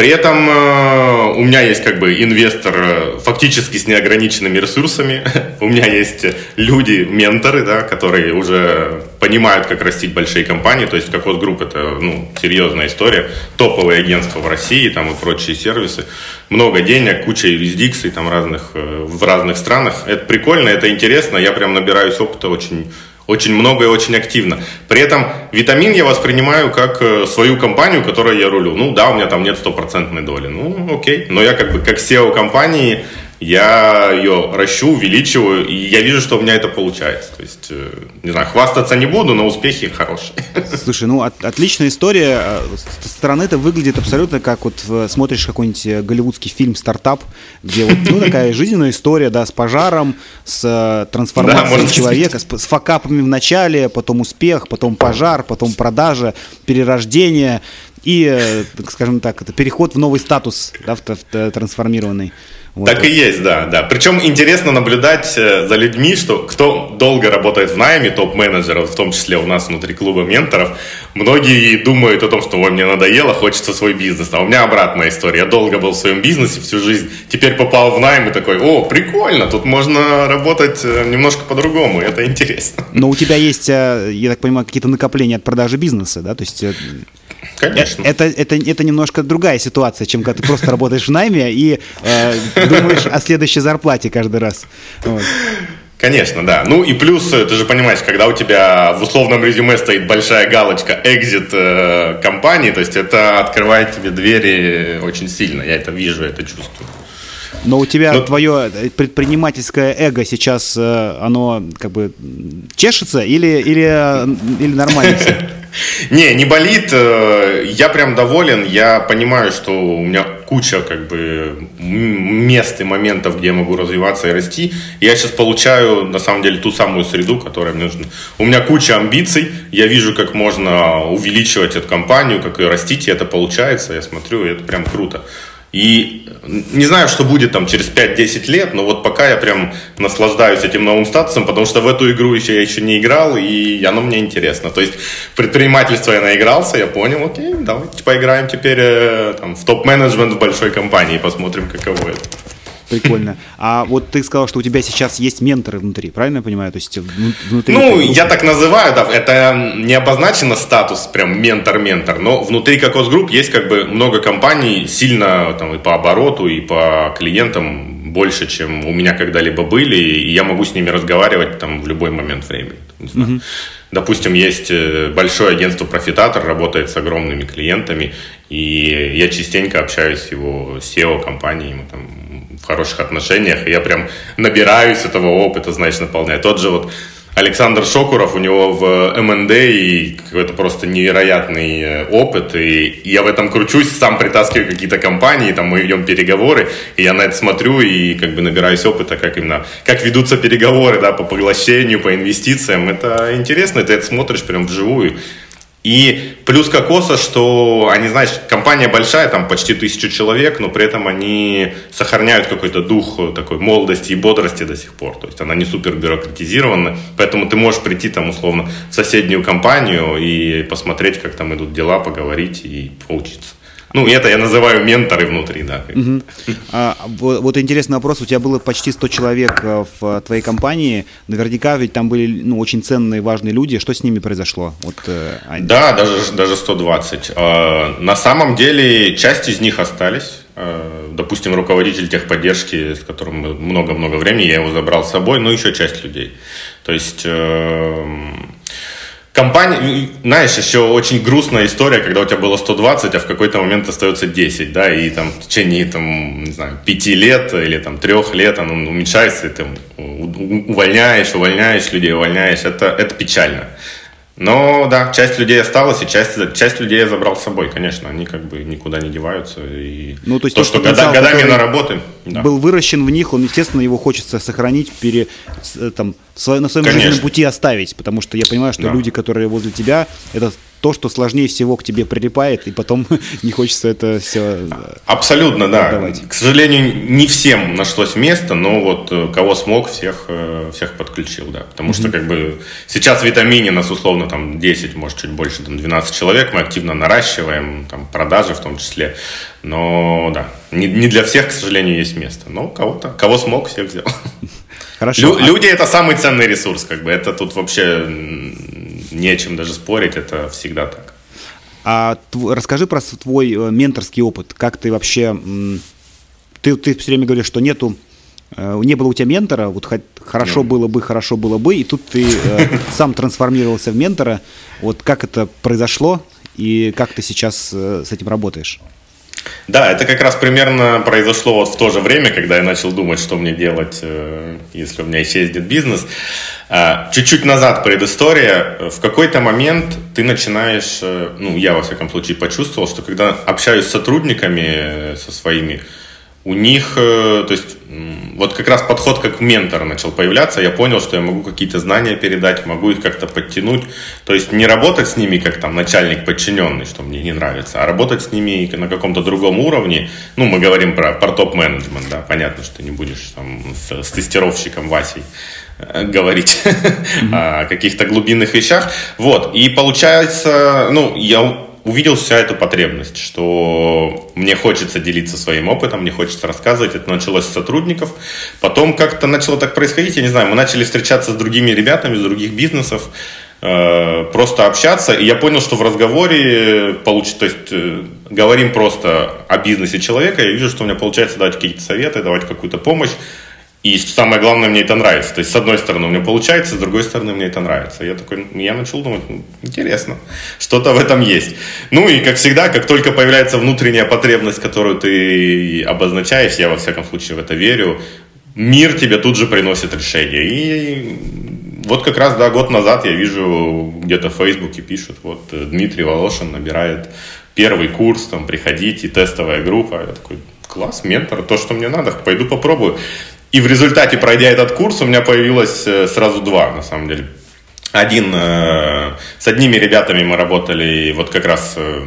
При этом э, у меня есть как бы инвестор э, фактически с неограниченными ресурсами. у меня есть люди, менторы, да, которые уже понимают, как растить большие компании. То есть Кокос Групп это ну, серьезная история. Топовые агентства в России там и прочие сервисы. Много денег, куча юрисдикций там разных, э, в разных странах. Это прикольно, это интересно. Я прям набираюсь опыта очень очень много и очень активно. При этом витамин я воспринимаю как э, свою компанию, которой я рулю. Ну да, у меня там нет стопроцентной доли. Ну окей. Но я как бы как SEO компании я ее ращу, увеличиваю, и я вижу, что у меня это получается. То есть, э, не знаю, хвастаться не буду, но успехи хорошие. Слушай, ну от, отличная история. Э, со стороны это выглядит абсолютно как вот смотришь какой-нибудь э, голливудский фильм «Стартап», где вот ну, такая жизненная история, да, с пожаром, с трансформацией да, человека, с, с факапами в начале, потом успех, потом пожар, потом продажа, перерождение и, скажем так, это переход в новый статус, да, в, в трансформированный. Вот так это. и есть, да, да. Причем интересно наблюдать э, за людьми, что кто долго работает в найме, топ-менеджеров, в том числе у нас внутри клуба менторов, многие думают о том, что ой, мне надоело, хочется свой бизнес. А у меня обратная история. Я долго был в своем бизнесе всю жизнь, теперь попал в найм и такой, о, прикольно, тут можно работать э, немножко по-другому, это интересно. Но у тебя есть, э, я так понимаю, какие-то накопления от продажи бизнеса, да? То есть Конечно. Это, это, это немножко другая ситуация, чем когда ты просто работаешь в найме и э, думаешь о следующей зарплате каждый раз. Вот. Конечно, да. Ну и плюс, э, ты же понимаешь, когда у тебя в условном резюме стоит большая галочка exit э, компании, то есть это открывает тебе двери очень сильно. Я это вижу, это чувствую. Но у тебя Но... твое э, предпринимательское эго сейчас, э, оно как бы чешется или, или, или нормально все? Не, не болит. Э, я прям доволен. Я понимаю, что у меня куча как бы мест и моментов, где я могу развиваться и расти. Я сейчас получаю, на самом деле, ту самую среду, которая мне нужна. У меня куча амбиций. Я вижу, как можно увеличивать эту компанию, как ее растить, и это получается. Я смотрю, и это прям круто. И не знаю, что будет там через 5-10 лет, но вот пока я прям наслаждаюсь этим новым статусом, потому что в эту игру еще я еще не играл, и оно мне интересно. То есть предпринимательство я наигрался, я понял, окей, давайте поиграем теперь э, там, в топ-менеджмент в большой компании, посмотрим, каково это. Прикольно. А вот ты сказал, что у тебя сейчас есть менторы внутри, правильно я понимаю? То есть внутри. Ну, я так называю, да, это не обозначено статус прям ментор-ментор, но внутри Кокос Групп есть как бы много компаний сильно там и по обороту, и по клиентам больше, чем у меня когда-либо были, и я могу с ними разговаривать там в любой момент времени. Угу. Допустим, есть э, большое агентство Профитатор, работает с огромными клиентами, и я частенько общаюсь с его SEO-компанией, мы там в хороших отношениях, и я прям набираюсь этого опыта, значит, наполняю. Тот же вот Александр Шокуров, у него в МНД и какой-то просто невероятный э, опыт, и я в этом кручусь, сам притаскиваю какие-то компании, там мы ведем переговоры, и я на это смотрю и как бы набираюсь опыта, как именно, как ведутся переговоры, да, по поглощению, по инвестициям, это интересно, ты это смотришь прям вживую, и плюс кокоса, что они, знаешь, компания большая, там почти тысячу человек, но при этом они сохраняют какой-то дух такой молодости и бодрости до сих пор. То есть она не супер бюрократизирована, поэтому ты можешь прийти там условно в соседнюю компанию и посмотреть, как там идут дела, поговорить и поучиться. Ну, это я называю менторы внутри, да. Угу. А, вот, вот интересный вопрос. У тебя было почти 100 человек э, в твоей компании. Наверняка ведь там были ну, очень ценные, важные люди. Что с ними произошло? Вот, э, они... Да, даже, даже 120. А, на самом деле, часть из них остались. А, допустим, руководитель техподдержки, с которым много-много времени, я его забрал с собой, но еще часть людей. То есть... Компания, знаешь, еще очень грустная история, когда у тебя было 120, а в какой-то момент остается 10, да, и там в течение, там, не знаю, 5 лет или там 3 лет оно уменьшается, и ты увольняешь, увольняешь людей, увольняешь, это, это печально. Но да, часть людей осталась, и часть, часть людей я забрал с собой, конечно, они как бы никуда не деваются. И ну, то, есть то, то что года, годами наработаем. Да. Был выращен в них, он, естественно, его хочется сохранить, пере, э, там, на своем конечно. жизненном пути оставить, потому что я понимаю, что да. люди, которые возле тебя, это то, что сложнее всего к тебе прилипает, и потом не хочется это все э, Абсолютно, да. Отдавать. К сожалению, не всем нашлось место, но вот э, кого смог, всех, всех подключил, да. Потому mm-hmm. что как бы сейчас в витамине нас условно там 10, может чуть больше, там 12 человек, мы активно наращиваем, там продажи в том числе. Но да, не, не для всех, к сожалению, есть место. Но кого-то, кого смог, всех взял. Хорошо. Лю, а... Люди это самый ценный ресурс, как бы. Это тут вообще не о чем даже спорить, это всегда так. А тв- расскажи про твой э, менторский опыт. Как ты вообще... Ты, ты все время говоришь, что нету э, не было у тебя ментора, вот хорошо было бы, хорошо было бы, и тут ты э, сам трансформировался в ментора. Вот как это произошло и как ты сейчас э, с этим работаешь? Да, это как раз примерно произошло вот в то же время, когда я начал думать, что мне делать, э, если у меня исчезнет бизнес. А, чуть-чуть назад предыстория. В какой-то момент ты начинаешь, э, ну, я во всяком случае почувствовал, что когда общаюсь с сотрудниками, э, со своими, у них, то есть вот как раз подход как ментор начал появляться, я понял, что я могу какие-то знания передать, могу их как-то подтянуть, то есть не работать с ними как там начальник подчиненный, что мне не нравится, а работать с ними на каком-то другом уровне, ну мы говорим про, про топ-менеджмент, да, понятно, что не будешь там с, с тестировщиком Васей э, говорить mm-hmm. о каких-то глубинных вещах, вот, и получается, ну, я увидел вся эту потребность, что мне хочется делиться своим опытом, мне хочется рассказывать. Это началось с сотрудников. Потом как-то начало так происходить, я не знаю, мы начали встречаться с другими ребятами из других бизнесов, э, просто общаться, и я понял, что в разговоре получится, то есть э, говорим просто о бизнесе человека, я вижу, что у меня получается давать какие-то советы, давать какую-то помощь, и самое главное, мне это нравится. То есть, с одной стороны, у меня получается, с другой стороны, мне это нравится. Я такой, я начал думать, ну, интересно, что-то в этом есть. Ну и, как всегда, как только появляется внутренняя потребность, которую ты обозначаешь, я во всяком случае в это верю, мир тебе тут же приносит решение. И вот как раз, да, год назад я вижу, где-то в Фейсбуке пишут, вот Дмитрий Волошин набирает первый курс, там, приходите, тестовая группа. Я такой, класс, ментор, то, что мне надо, пойду попробую. И в результате, пройдя этот курс, у меня появилось э, сразу два, на самом деле. Один, э, с одними ребятами мы работали, вот как раз э,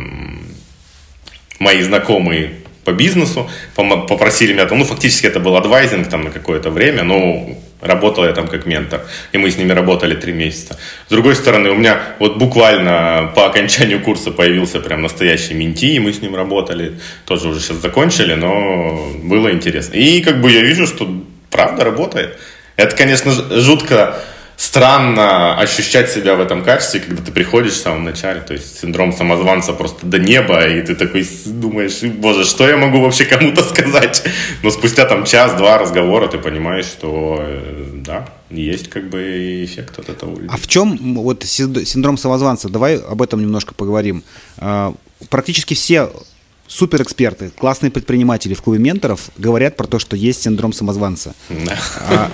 мои знакомые по бизнесу, попросили меня там, ну, фактически это был адвайзинг там на какое-то время, но работал я там как ментор, и мы с ними работали три месяца. С другой стороны, у меня вот буквально по окончанию курса появился прям настоящий менти, и мы с ним работали, тоже уже сейчас закончили, но было интересно. И как бы я вижу, что правда работает. Это, конечно, жутко странно ощущать себя в этом качестве, когда ты приходишь в самом начале, то есть синдром самозванца просто до неба, и ты такой думаешь, боже, что я могу вообще кому-то сказать? Но спустя там час-два разговора ты понимаешь, что э, да, есть как бы эффект от этого. А в чем вот синдром самозванца? Давай об этом немножко поговорим. А, практически все суперэксперты, классные предприниматели в клубе менторов говорят про то, что есть синдром самозванца. Да. А,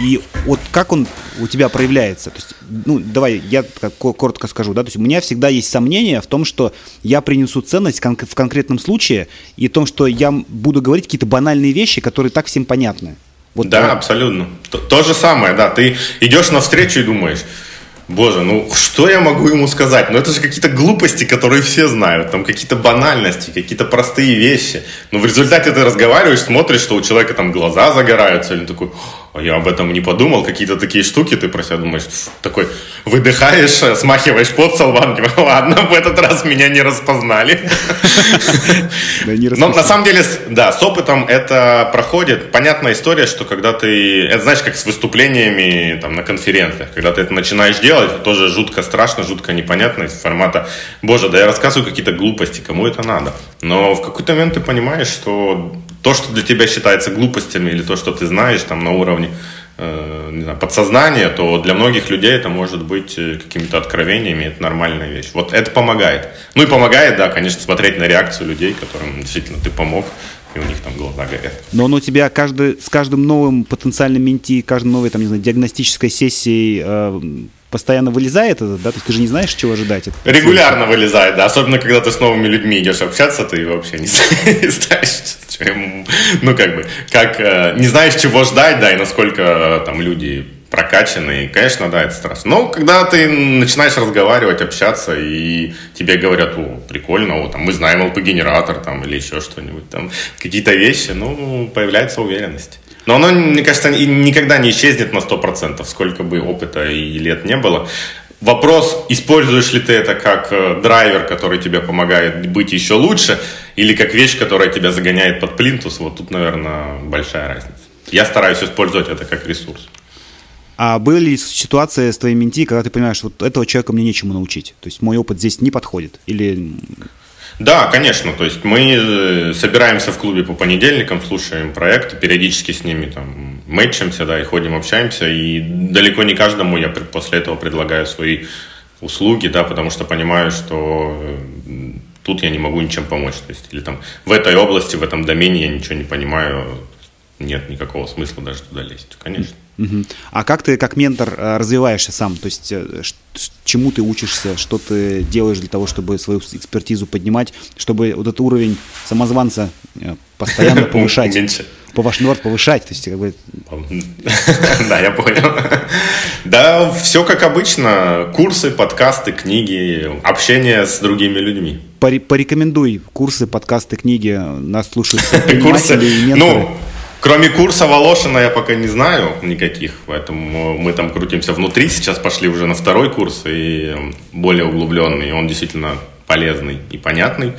и вот как он у тебя проявляется? То есть, ну, давай я коротко скажу, да, то есть у меня всегда есть сомнение в том, что я принесу ценность кон- в конкретном случае и в том, что я буду говорить какие-то банальные вещи, которые так всем понятны. Вот да, да, абсолютно. То, то же самое, да. Ты идешь навстречу и думаешь, Боже, ну что я могу ему сказать? Ну это же какие-то глупости, которые все знают, там какие-то банальности, какие-то простые вещи. Но в результате ты разговариваешь, смотришь, что у человека там глаза загораются, или такой, я об этом не подумал, какие-то такие штуки, ты про себя думаешь, такой, выдыхаешь, э, смахиваешь под со ладно, в этот раз меня не распознали. Но на самом деле, да, с опытом это проходит. Понятная история, что когда ты, это знаешь, как с выступлениями там на конференциях, когда ты это начинаешь делать, это тоже жутко страшно, жутко непонятно из формата, боже, да я рассказываю какие-то глупости, кому это надо? Но в какой-то момент ты понимаешь, что то, что для тебя считается глупостями, или то, что ты знаешь там на уровне э, не знаю, подсознания, то для многих людей это может быть э, какими-то откровениями, это нормальная вещь. Вот это помогает. Ну и помогает, да, конечно, смотреть на реакцию людей, которым действительно ты помог, и у них там глаза горят. Но он у тебя каждый, с каждым новым потенциальным менти, каждой новой там, не знаю, диагностической сессией э, постоянно вылезает это, да? То есть ты же не знаешь, чего ожидать. Это Регулярно вылезает, да. Особенно, когда ты с новыми людьми идешь общаться, ты вообще не знаешь, ну, как бы, как, э, не знаешь, чего ждать, да, и насколько э, там люди прокачанный. Конечно, да, это страшно. Но когда ты начинаешь разговаривать, общаться, и тебе говорят, о, прикольно, о, там, мы знаем LP-генератор, там, или еще что-нибудь, там, какие-то вещи, ну, появляется уверенность. Но оно, мне кажется, никогда не исчезнет на 100%, сколько бы опыта и лет не было. Вопрос, используешь ли ты это как э, драйвер, который тебе помогает быть еще лучше, или как вещь, которая тебя загоняет под плинтус, вот тут, наверное, большая разница. Я стараюсь использовать это как ресурс. А были ли ситуации с твоей менти, когда ты понимаешь, вот этого человека мне нечему научить? То есть мой опыт здесь не подходит? Или да, конечно. То есть мы э, собираемся в клубе по понедельникам, слушаем проекты, периодически с ними там мэтчимся, да, и ходим, общаемся. И далеко не каждому я после этого предлагаю свои услуги, да, потому что понимаю, что э, тут я не могу ничем помочь. То есть, или там в этой области, в этом домене я ничего не понимаю, нет никакого смысла даже туда лезть, конечно. Угу. А как ты как ментор э, развиваешься сам? То есть э, чему ты учишься, что ты делаешь для того, чтобы свою экспертизу поднимать, чтобы вот этот уровень самозванца э, постоянно повышать? По норд повышать, то есть как бы... Да, я понял. Да, все как обычно. Курсы, подкасты, книги, общение с другими людьми. Порекомендуй курсы, подкасты, книги. Нас слушают предприниматели и менторы. Кроме курса Волошина я пока не знаю никаких, поэтому мы там крутимся внутри. Сейчас пошли уже на второй курс и более углубленный. Он действительно полезный и понятный.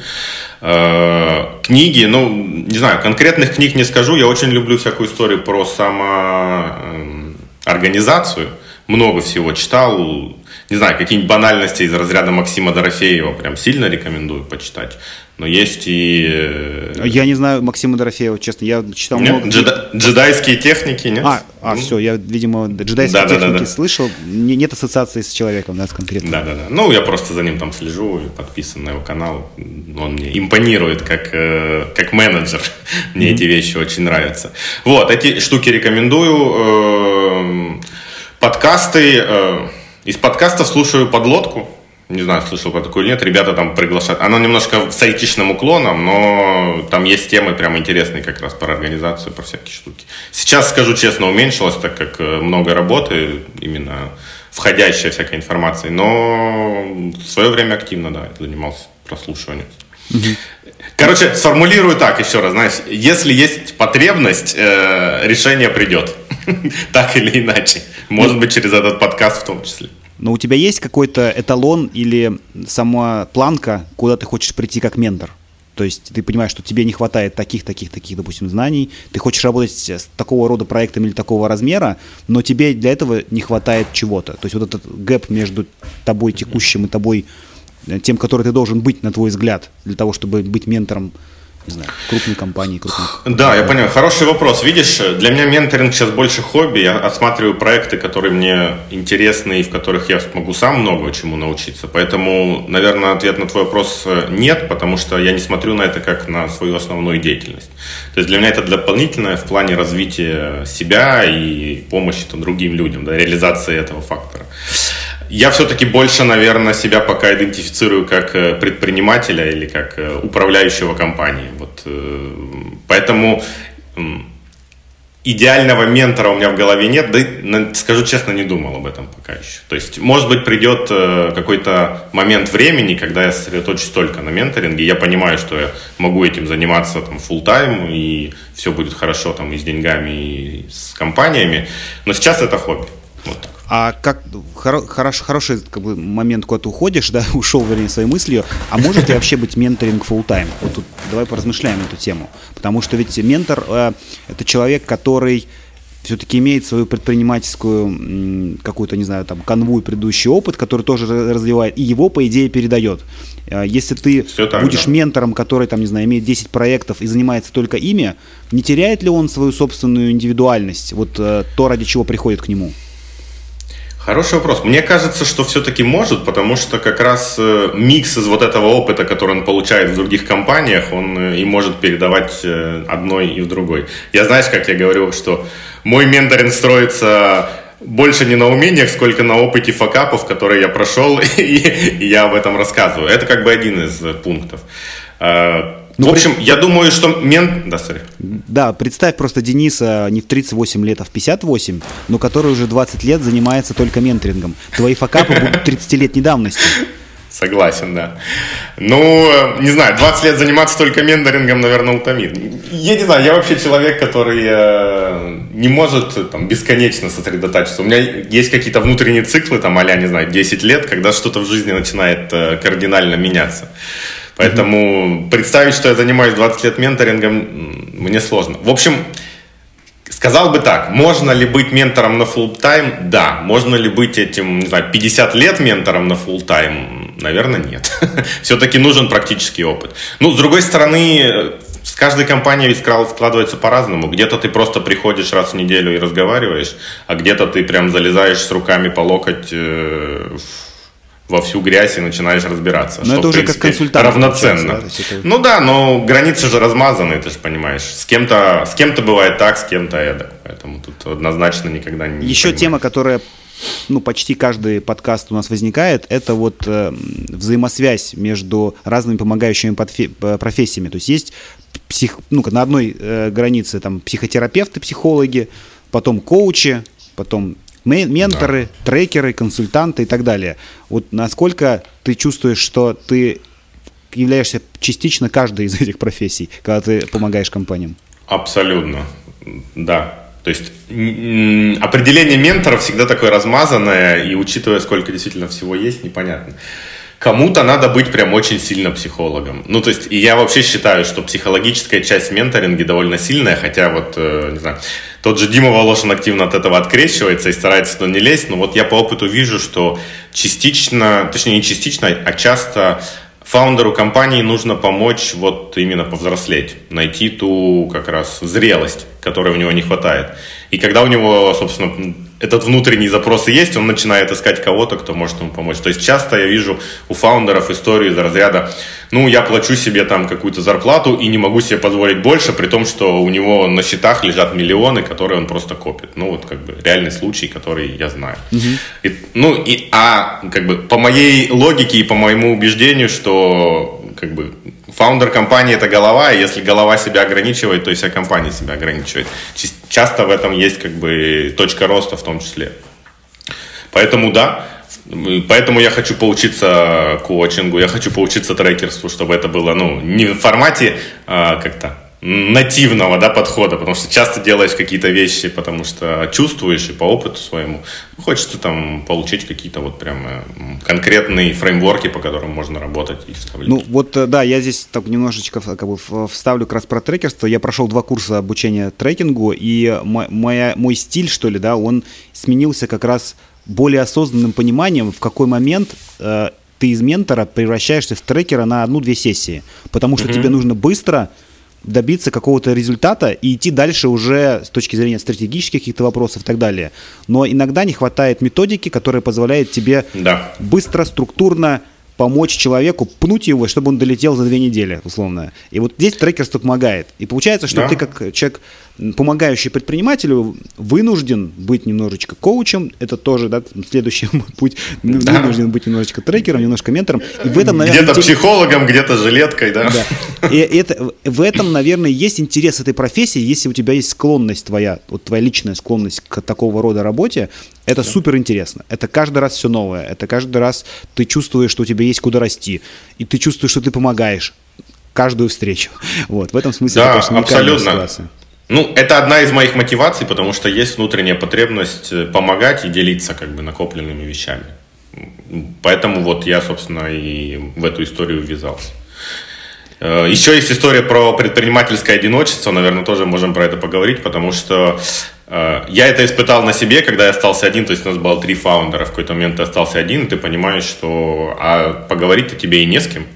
Э, книги, ну, не знаю, конкретных книг не скажу. Я очень люблю всякую историю про самоорганизацию. Много всего читал. Не знаю, какие-нибудь банальности из разряда Максима Дорофеева прям сильно рекомендую почитать но есть и... Э, я не знаю Максима Дорофеева, честно, я читал нет? много... Джеда... Джедайские техники, нет? А, а все, я, видимо, джедайские да, техники да, да, да. слышал, не, нет ассоциации с человеком, да, конкретно. Да-да-да, ну, я просто за ним там слежу, подписан на его канал, он мне импонирует как, э, как менеджер, мне mm-hmm. эти вещи очень нравятся. Вот, эти штуки рекомендую. Эм, подкасты, э, из подкастов слушаю «Подлодку», не знаю, слышал про такую или нет, ребята там приглашают. Оно немножко с айтишным уклоном, но там есть темы прям интересные как раз про организацию, про всякие штуки. Сейчас, скажу честно, уменьшилось, так как э, много работы, именно входящая всякой информации, но в свое время активно, да, занимался прослушиванием. Короче, сформулирую так еще раз, знаешь, если есть потребность, э, решение придет, так или иначе, может быть через этот подкаст в том числе. Но у тебя есть какой-то эталон или сама планка, куда ты хочешь прийти как ментор? То есть ты понимаешь, что тебе не хватает таких, таких, таких, допустим, знаний, ты хочешь работать с такого рода проектами или такого размера, но тебе для этого не хватает чего-то. То есть вот этот гэп между тобой текущим и тобой, э, тем, который ты должен быть, на твой взгляд, для того, чтобы быть ментором не знаю, крупной компании. Крупной... Да, я понял. Хороший вопрос. Видишь, для меня менторинг сейчас больше хобби. Я осматриваю проекты, которые мне интересны и в которых я смогу сам много чему научиться. Поэтому, наверное, ответ на твой вопрос э, нет, потому что я не смотрю на это как на свою основную деятельность. То есть для меня это дополнительное в плане развития себя и помощи там, другим людям, да, реализации этого фактора. Я все-таки больше, наверное, себя пока идентифицирую как э, предпринимателя или как э, управляющего компанией. Вот, э, поэтому идеального ментора у меня в голове нет, да, скажу честно, не думал об этом пока еще. То есть, может быть, придет какой-то момент времени, когда я сосредоточусь только на менторинге, я понимаю, что я могу этим заниматься там full time и все будет хорошо там и с деньгами, и с компаниями, но сейчас это хобби. Вот. А как хоро, хорош, хороший как бы, момент, куда ты уходишь, да, ушел, вернее, своей мыслью, а может ли вообще быть менторинг full time? Вот тут давай поразмышляем эту тему. Потому что ведь ментор э, это человек, который все-таки имеет свою предпринимательскую какую-то, не знаю, там, канву и предыдущий опыт, который тоже развивает, и его, по идее, передает. Э, если ты так, будешь да. ментором, который, там, не знаю, имеет 10 проектов и занимается только ими, не теряет ли он свою собственную индивидуальность, вот э, то, ради чего приходит к нему? Хороший вопрос. Мне кажется, что все-таки может, потому что как раз э, микс из вот этого опыта, который он получает в других компаниях, он э, и может передавать э, одной и в другой. Я знаешь, как я говорю, что мой менторинг строится больше не на умениях, сколько на опыте факапов, которые я прошел, и, я об этом рассказываю. Это как бы один из пунктов. Ну, в общем, при... я думаю, что мент... Да, sorry. Да, представь просто Дениса не в 38 лет, а в 58, но который уже 20 лет занимается только менторингом. Твои факапы будут 30-летней давности. Согласен, да. Ну, не знаю, 20 лет заниматься только менторингом, наверное, утомит. Я не знаю, я вообще человек, который э, не может там, бесконечно сосредотачиваться. У меня есть какие-то внутренние циклы, там, а не знаю, 10 лет, когда что-то в жизни начинает э, кардинально меняться. Поэтому представить, что я занимаюсь 20 лет менторингом, мне сложно. В общем, Сказал бы так, можно ли быть ментором на full тайм? Да. Можно ли быть этим, не знаю, 50 лет ментором на full тайм? Наверное, нет. Все-таки нужен практический опыт. Ну, с другой стороны, с каждой компанией ведь складывается по-разному. Где-то ты просто приходишь раз в неделю и разговариваешь, а где-то ты прям залезаешь с руками по локоть э, во всю грязь и начинаешь разбираться. Но что, это уже принципе, как консультант. Равноценно. Да, это... Ну да, но границы же размазаны, ты же понимаешь. С кем-то, с кем-то бывает так, с кем-то это. Поэтому тут однозначно никогда не Еще понимаешь. тема, которая ну, почти каждый подкаст у нас возникает, это вот э, взаимосвязь между разными помогающими подфи- профессиями. То есть есть псих, ну, на одной э, границе там психотерапевты, психологи, потом коучи, потом менторы, да. трекеры, консультанты и так далее. Вот насколько ты чувствуешь, что ты являешься частично каждой из этих профессий, когда ты помогаешь компаниям? Абсолютно, да. То есть определение ментора всегда такое размазанное, и учитывая, сколько действительно всего есть, непонятно. Кому-то надо быть прям очень сильно психологом. Ну, то есть, и я вообще считаю, что психологическая часть менторинга довольно сильная, хотя вот, э, не знаю, тот же Дима Волошин активно от этого открещивается и старается туда не лезть, но вот я по опыту вижу, что частично, точнее не частично, а часто фаундеру компании нужно помочь вот именно повзрослеть, найти ту как раз зрелость, которой у него не хватает. И когда у него, собственно, этот внутренний запрос есть, он начинает искать кого-то, кто может ему помочь. То есть часто я вижу у фаундеров историю из разряда, ну, я плачу себе там какую-то зарплату и не могу себе позволить больше, при том, что у него на счетах лежат миллионы, которые он просто копит. Ну, вот как бы реальный случай, который я знаю. Угу. И, ну, и, а как бы по моей логике и по моему убеждению, что как бы фаундер компании это голова, и если голова себя ограничивает, то и вся компания себя ограничивает. Часто в этом есть как бы точка роста в том числе. Поэтому да, Поэтому я хочу поучиться коучингу, я хочу поучиться трекерству, чтобы это было, ну, не в формате а, как-то нативного да, подхода, потому что часто делаешь какие-то вещи, потому что чувствуешь и по опыту своему. Хочется там получить какие-то вот прям конкретные фреймворки, по которым можно работать и вставлять. Ну вот э, да, я здесь так немножечко как бы вставлю как раз про трекерство. Я прошел два курса обучения трекингу, и моя, мой стиль, что ли, да, он сменился как раз более осознанным пониманием, в какой момент э, ты из ментора превращаешься в трекера на одну-две сессии. Потому что mm-hmm. тебе нужно быстро добиться какого-то результата и идти дальше уже с точки зрения стратегических каких-то вопросов и так далее. Но иногда не хватает методики, которая позволяет тебе да. быстро, структурно помочь человеку, пнуть его, чтобы он долетел за две недели, условно. И вот здесь трекерство помогает. И получается, что да. ты как человек помогающий предпринимателю, вынужден быть немножечко коучем, это тоже да, следующий путь, да. вынужден быть немножечко трекером, немножко ментором. И в этом, наверное, где-то психологом, где-то жилеткой, да. да. И это, в этом, наверное, есть интерес этой профессии, если у тебя есть склонность твоя, вот твоя личная склонность к такого рода работе, это да. супер интересно. Это каждый раз все новое. Это каждый раз ты чувствуешь, что у тебя есть куда расти. И ты чувствуешь, что ты помогаешь каждую встречу. Вот, в этом смысле да, это, конечно, абсолютно. ситуация. Ну, это одна из моих мотиваций, потому что есть внутренняя потребность э, помогать и делиться как бы накопленными вещами. Поэтому вот я, собственно, и в эту историю ввязался. Э, еще есть история про предпринимательское одиночество, наверное, тоже можем про это поговорить, потому что э, я это испытал на себе, когда я остался один, то есть у нас было три фаундера, в какой-то момент ты остался один, и ты понимаешь, что а поговорить-то тебе и не с кем.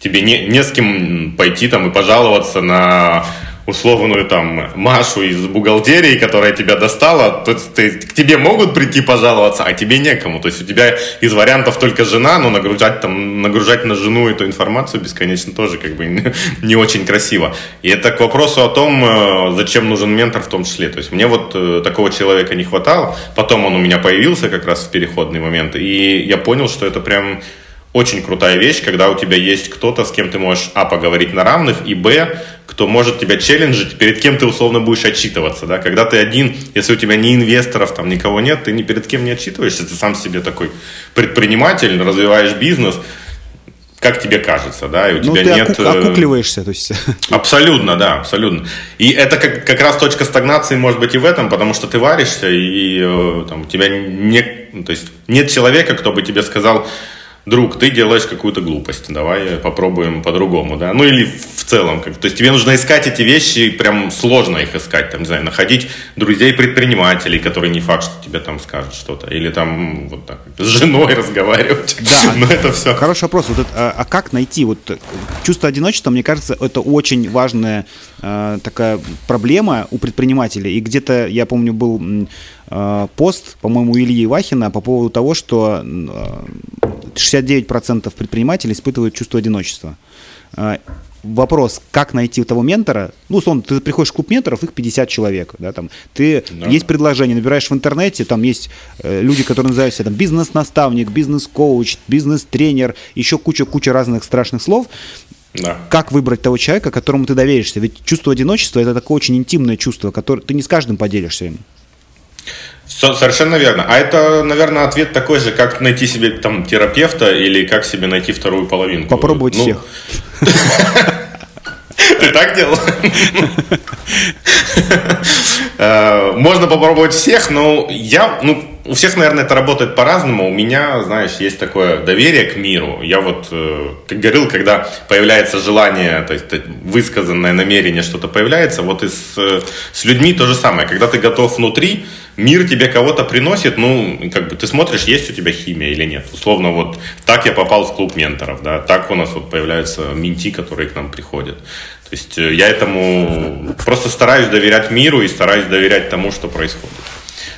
Тебе не, не с кем пойти там и пожаловаться на условную там Машу из бухгалтерии, которая тебя достала, то ты, к тебе могут прийти пожаловаться, а тебе некому. То есть у тебя из вариантов только жена, но нагружать там, нагружать на жену эту информацию бесконечно тоже как бы не очень красиво. И это к вопросу о том, э, зачем нужен ментор в том числе. То есть мне вот э, такого человека не хватало, потом он у меня появился как раз в переходный момент, и я понял, что это прям очень крутая вещь, когда у тебя есть кто-то, с кем ты можешь, а, поговорить на равных, и, б, кто может тебя челленджить, перед кем ты условно будешь отчитываться, да, когда ты один, если у тебя ни инвесторов, там никого нет, ты ни перед кем не отчитываешься, ты сам себе такой предприниматель, развиваешь бизнес, как тебе кажется, да, и у ну, тебя ты нет... оку- э, окукливаешься, то есть... Абсолютно, да, абсолютно. И это как, как раз точка стагнации может быть и в этом, потому что ты варишься, и э, там, у тебя не, ну, то есть нет человека, кто бы тебе сказал, друг, ты делаешь какую-то глупость, давай попробуем по-другому, да, ну или в целом, как, то есть тебе нужно искать эти вещи, прям сложно их искать, там, не знаю, находить друзей-предпринимателей, которые не факт, что тебе там скажут что-то, или там вот так, с женой разговаривать, но это все. Хороший вопрос, вот это, а, а как найти, вот э, чувство одиночества, мне кажется, это очень важная э, такая проблема у предпринимателей, и где-то, я помню, был пост, по-моему, Ильи Вахина по поводу того, что э, 69% предпринимателей испытывают чувство одиночества. Э, Вопрос, как найти того ментора? Ну, условно, ты приходишь в клуб менторов, их 50 человек, да, там, ты, Да. есть предложение, набираешь в интернете, там есть э, люди, которые называют себя там бизнес-наставник, бизнес-коуч, бизнес-тренер, еще куча-куча разных страшных слов. Да. Как выбрать того человека, которому ты доверишься? Ведь чувство одиночества – это такое очень интимное чувство, которое ты не с каждым поделишься им. Со- Совершенно верно. А это, наверное, ответ такой же, как найти себе там терапевта или как себе найти вторую половинку. Попробовать Ну, всех. Ты так делал? Э, Можно попробовать всех, но я, ну, у всех, наверное, это работает по-разному. У меня, знаешь, есть такое доверие к миру. Я вот, э, как говорил, когда появляется желание, то есть э, высказанное намерение что-то появляется, вот и с, э, с людьми то же самое. Когда ты готов внутри, мир тебе кого-то приносит, ну, как бы ты смотришь, есть у тебя химия или нет. Условно, вот так я попал в клуб менторов, да, так у нас вот появляются менти, которые к нам приходят. То есть э, я этому просто стараюсь доверять миру и стараюсь доверять тому, что происходит.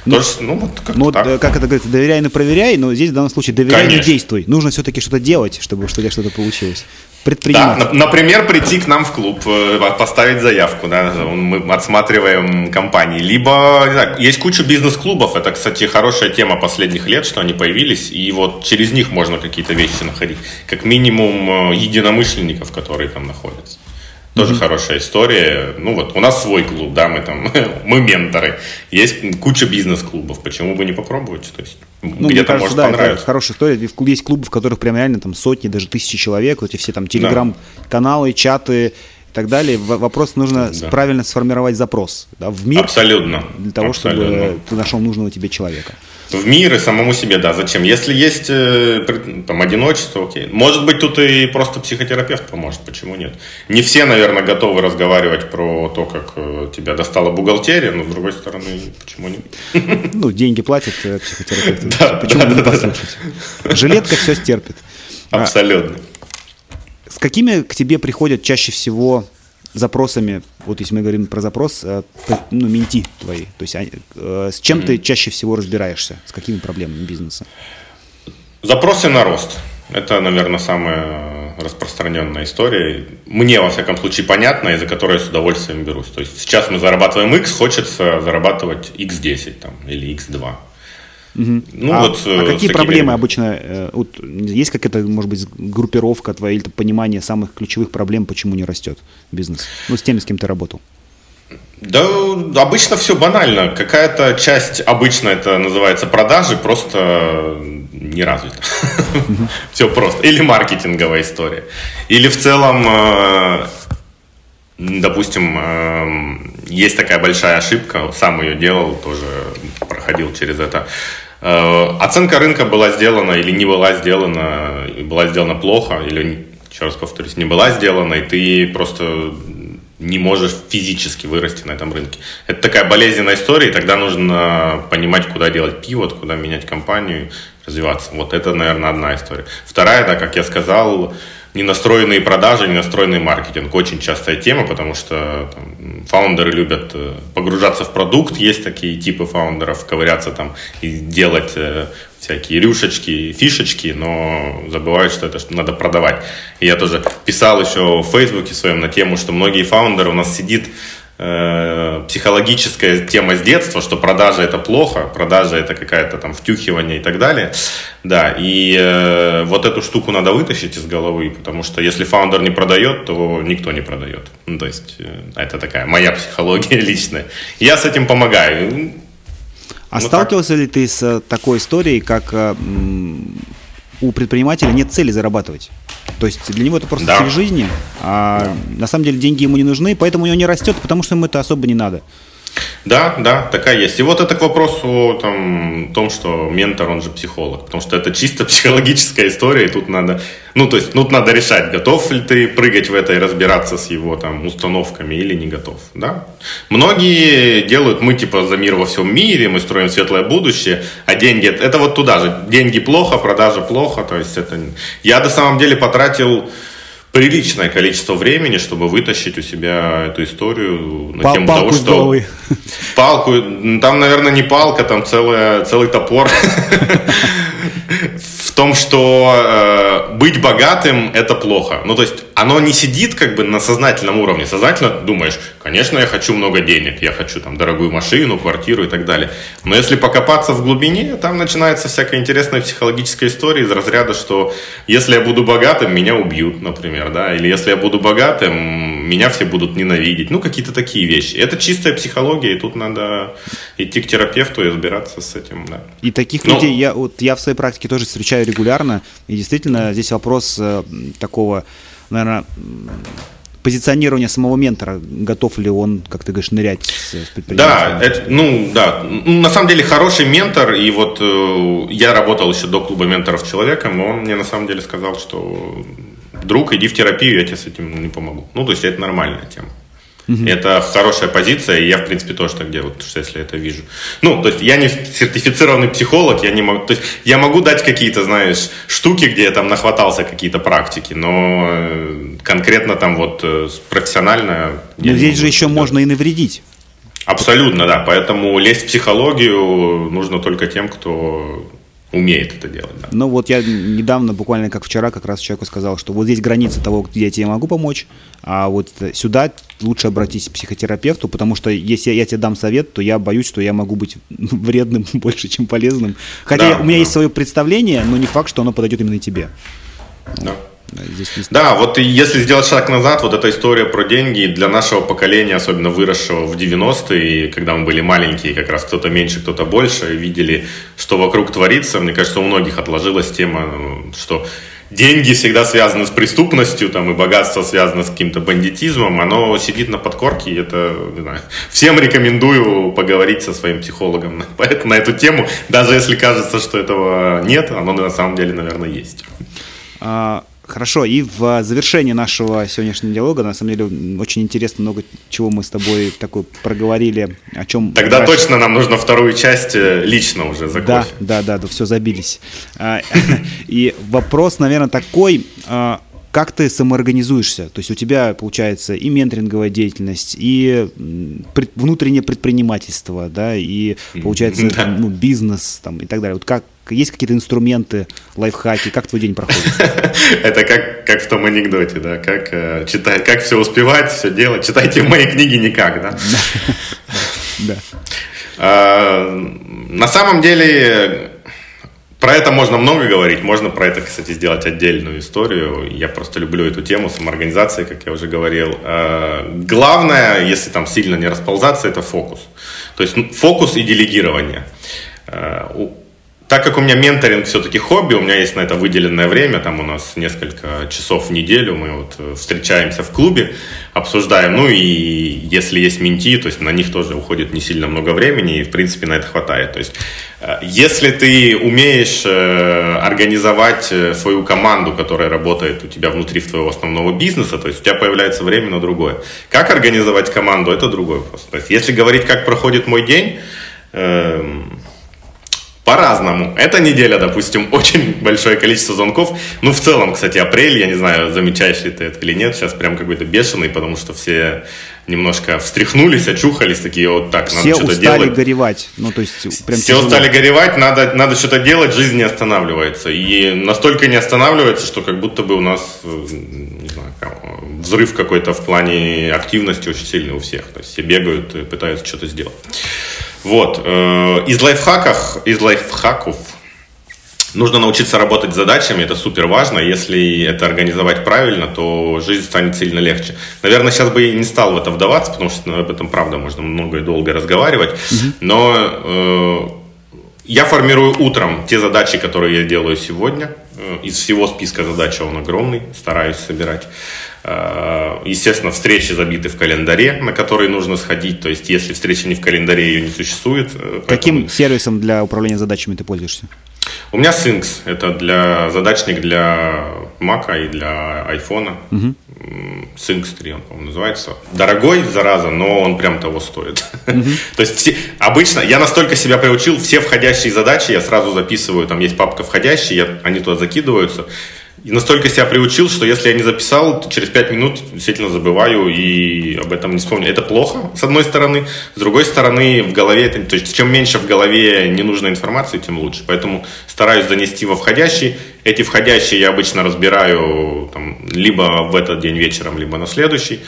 Тоже, ну, вот как Ну, так. э, как это говорится, доверяй, но проверяй, но здесь в данном случае доверяй, но Конечно. действуй. Нужно все-таки что-то делать, чтобы у тебя что-то получилось. Да, Предпринимать. на- например, прийти к нам в клуб, э, поставить заявку, да, мы отсматриваем компании. Либо, не знаю, есть куча бизнес-клубов, это, кстати, хорошая тема последних лет, что они появились, и вот через них можно какие-то вещи находить. Как минимум э, единомышленников, которые там находятся. Тоже хорошая история. Ну вот, у нас свой клуб, да, мы там, мы менторы. Есть куча бизнес-клубов, почему бы не попробовать? То есть Ну, мне где-то кажется, может да, это понравиться. хорошая история. Есть клубы, в которых прям реально там сотни, даже тысячи человек, вот эти все там телеграм-каналы, чаты и так далее. Вопрос нужно Да. правильно сформировать запрос да, в мир Абсолютно. для того, Абсолютно. чтобы ты нашел нужного тебе человека. В мир и самому себе, да, зачем? Если есть э, пред- там одиночество, окей. Может быть, тут и просто психотерапевт поможет, почему нет? Не все, наверное, готовы разговаривать про то, как э, тебя достала бухгалтерия, но с другой стороны, почему нет? Ну, деньги платят э, психотерапевты. Да, Почему да, не да, да. послушать? Жилетка все стерпит. А, Абсолютно. С какими к тебе приходят чаще всего запросами, вот если мы говорим про запрос, э, ну, менти твои, то есть э, с чем ты чаще всего разбираешься, с какими проблемами бизнеса? Запросы на рост. Это, наверное, самая распространенная история. Мне, во всяком случае, понятно, из-за которой я с удовольствием берусь. То есть сейчас мы зарабатываем X, хочется зарабатывать X10 там, или X2. Ну, а, вот, э, а с какие проблемы обычно, э, вот, есть какая-то, может быть, группировка твоя или понимание самых ключевых проблем, почему не растет бизнес? Ну, с теми, с кем ты работал. Да, обычно все банально. Какая-то часть, обычно это называется продажи, просто не развита. Все просто. Или маркетинговая история. Или в целом, э, допустим, э, есть такая большая ошибка, сам ее делал, тоже проходил через это. Э, Оценка рынка была сделана или не была сделана, была сделана плохо, или, еще раз повторюсь, не была сделана, и ты просто не можешь физически вырасти на этом рынке. Это такая болезненная история, и тогда нужно понимать, куда делать пивот, куда менять компанию, развиваться. Вот это, наверное, одна история. Вторая, да, как я сказал, ненастроенные продажи, ненастроенный маркетинг. Очень частая тема, потому что там, фаундеры любят э, погружаться в продукт, есть такие типы фаундеров, ковыряться там и делать э, всякие рюшечки, фишечки, но забывают, что это что надо продавать. И я тоже писал еще в Фейсбуке своем на тему, что многие фаундеры у нас сидит психологическая тема с детства, что продажа это плохо, продажа это какая-то там втюхивание и так далее. Да, и э, вот эту штуку надо вытащить из головы, потому что если фаундер не продает, то никто не продает. Ну, то есть э, это такая моя психология личная. Я с этим помогаю. А ну, сталкивался так. ли ты с э, такой историей, как э, у предпринимателя нет цели зарабатывать? То есть для него это просто да. цель жизни, а да. на самом деле деньги ему не нужны, поэтому у него не растет, потому что ему это особо не надо. Да, да, такая есть. И вот это к вопросу там, том, что ментор, он же психолог. Потому что это чисто психологическая история, и тут надо, ну, то есть, тут надо решать, готов ли ты прыгать в это и разбираться с его там установками или не готов, да. Многие делают, мы типа за мир во всем мире, мы строим светлое будущее, а деньги, это вот туда же. Деньги плохо, продажа плохо, то есть это... Я на самом деле потратил приличное количество времени, чтобы вытащить у себя эту историю на Пал- тему того, что... Головы. Палку, там, наверное, не палка, там целая, целый топор. В том, что э, быть богатым – это плохо. Ну, то есть, оно не сидит как бы на сознательном уровне. Сознательно думаешь, конечно, я хочу много денег, я хочу там дорогую машину, квартиру и так далее. Но если покопаться в глубине, там начинается всякая интересная психологическая история из разряда, что если я буду богатым, меня убьют, например, да, или если я буду богатым, меня все будут ненавидеть. Ну, какие-то такие вещи. Это чистая психология, и тут надо идти к терапевту и разбираться с этим, да. И таких Но... людей я, вот, я в своей практике тоже встречаю регулярно, и действительно здесь вопрос э, такого наверное, позиционирование самого ментора, готов ли он, как ты говоришь, нырять с, с Да, это, ну да, на самом деле хороший ментор, и вот э, я работал еще до клуба менторов человеком, и он мне на самом деле сказал, что друг, иди в терапию, я тебе с этим не помогу. Ну, то есть это нормальная тема. Угу. Это хорошая позиция, и я, в принципе, тоже так делаю, потому что если это вижу. Ну, то есть я не сертифицированный психолог, я не могу... То есть я могу дать какие-то, знаешь, штуки, где я там нахватался какие-то практики, но э, конкретно там вот э, профессионально... Но здесь же еще можно и навредить. Абсолютно, да. Поэтому лезть в психологию нужно только тем, кто умеет это делать. Да. Ну вот я недавно, буквально как вчера, как раз человеку сказал, что вот здесь граница того, где я тебе могу помочь, а вот сюда лучше обратись к психотерапевту, потому что если я тебе дам совет, то я боюсь, что я могу быть вредным больше, чем полезным. Хотя да, у меня да. есть свое представление, но не факт, что оно подойдет именно тебе. Да. Здесь не да, вот если сделать шаг назад, вот эта история про деньги для нашего поколения, особенно выросшего в 90-е, когда мы были маленькие, как раз кто-то меньше, кто-то больше, видели, что вокруг творится, мне кажется, у многих отложилась тема, что деньги всегда связаны с преступностью, там, и богатство связано с каким-то бандитизмом, оно сидит на подкорке, и это, не знаю, всем рекомендую поговорить со своим психологом на эту тему, даже если кажется, что этого нет, оно на самом деле, наверное, есть. А, Хорошо, и в завершении нашего сегодняшнего диалога, на самом деле, очень интересно много чего мы с тобой такой проговорили, о чем... Тогда раньше... точно нам нужно вторую часть э, лично уже за Да, да, да, да, все, забились. А, и вопрос, наверное, такой, а, как ты самоорганизуешься? То есть у тебя получается и менторинговая деятельность, и пред, внутреннее предпринимательство, да, и получается да. ну, бизнес там, и так далее. Вот как есть какие-то инструменты, лайфхаки, как твой день проходит? Это как, как в том анекдоте, да, как э, читать, как все успевать, все делать. Читайте в моей книге никак, да. Да. А, на самом деле про это можно много говорить, можно про это, кстати, сделать отдельную историю. Я просто люблю эту тему самоорганизации, как я уже говорил. А, главное, если там сильно не расползаться, это фокус. То есть фокус и делегирование. Так как у меня менторинг все-таки хобби, у меня есть на это выделенное время, там у нас несколько часов в неделю, мы вот э, встречаемся в клубе, обсуждаем, ну и если есть менти, то есть на них тоже уходит не сильно много времени, и в принципе на это хватает. То есть э, если ты умеешь э, организовать свою команду, которая работает у тебя внутри твоего основного бизнеса, то есть у тебя появляется время на другое. Как организовать команду, это другой вопрос. То есть если говорить, как проходит мой день, эм, по-разному. Эта неделя, допустим, очень большое количество звонков. Ну, в целом, кстати, апрель, я не знаю, замечаешь ли ты это или нет, сейчас прям какой-то бешеный, потому что все немножко встряхнулись, очухались, такие вот так, надо все что-то делать. устали горевать. Ну, то есть, прям все тяжело. устали горевать, надо, надо что-то делать, жизнь не останавливается. И настолько не останавливается, что как будто бы у нас, э, не знаю, взрыв какой-то в плане активности очень сильный у всех. То есть все бегают и пытаются что-то сделать. Вот. Э, из лайфхаков, из лайфхаков нужно научиться работать с задачами, это супер важно. Если это организовать правильно, то жизнь станет сильно легче. Наверное, сейчас бы и не стал в это вдаваться, потому что ну, об этом, правда, можно много и долго разговаривать. Угу. Но э, я формирую утром те задачи, которые я делаю сегодня. Э, из всего списка задач он огромный, стараюсь собирать. Э, естественно, встречи забиты в календаре, на которые нужно сходить. То есть, если встреча не в календаре, ее не существует. Э, поэтому... Каким сервисом для управления задачами ты пользуешься? У меня Sphinx. Это для задачник для Mac и для iPhone. Угу. Sphinx 3 он, по-моему, называется. Дорогой, зараза, но он прям того стоит. Угу. То есть обычно я настолько себя приучил, все входящие задачи я сразу записываю. Там есть папка входящие, я, они туда закидываются. И настолько себя приучил, что если я не записал, то через 5 минут действительно забываю и об этом не вспомню. Это плохо, с одной стороны. С другой стороны, в голове, то есть чем меньше в голове ненужной информации, тем лучше. Поэтому стараюсь занести во входящий. Эти входящие я обычно разбираю там, либо в этот день вечером, либо на следующий.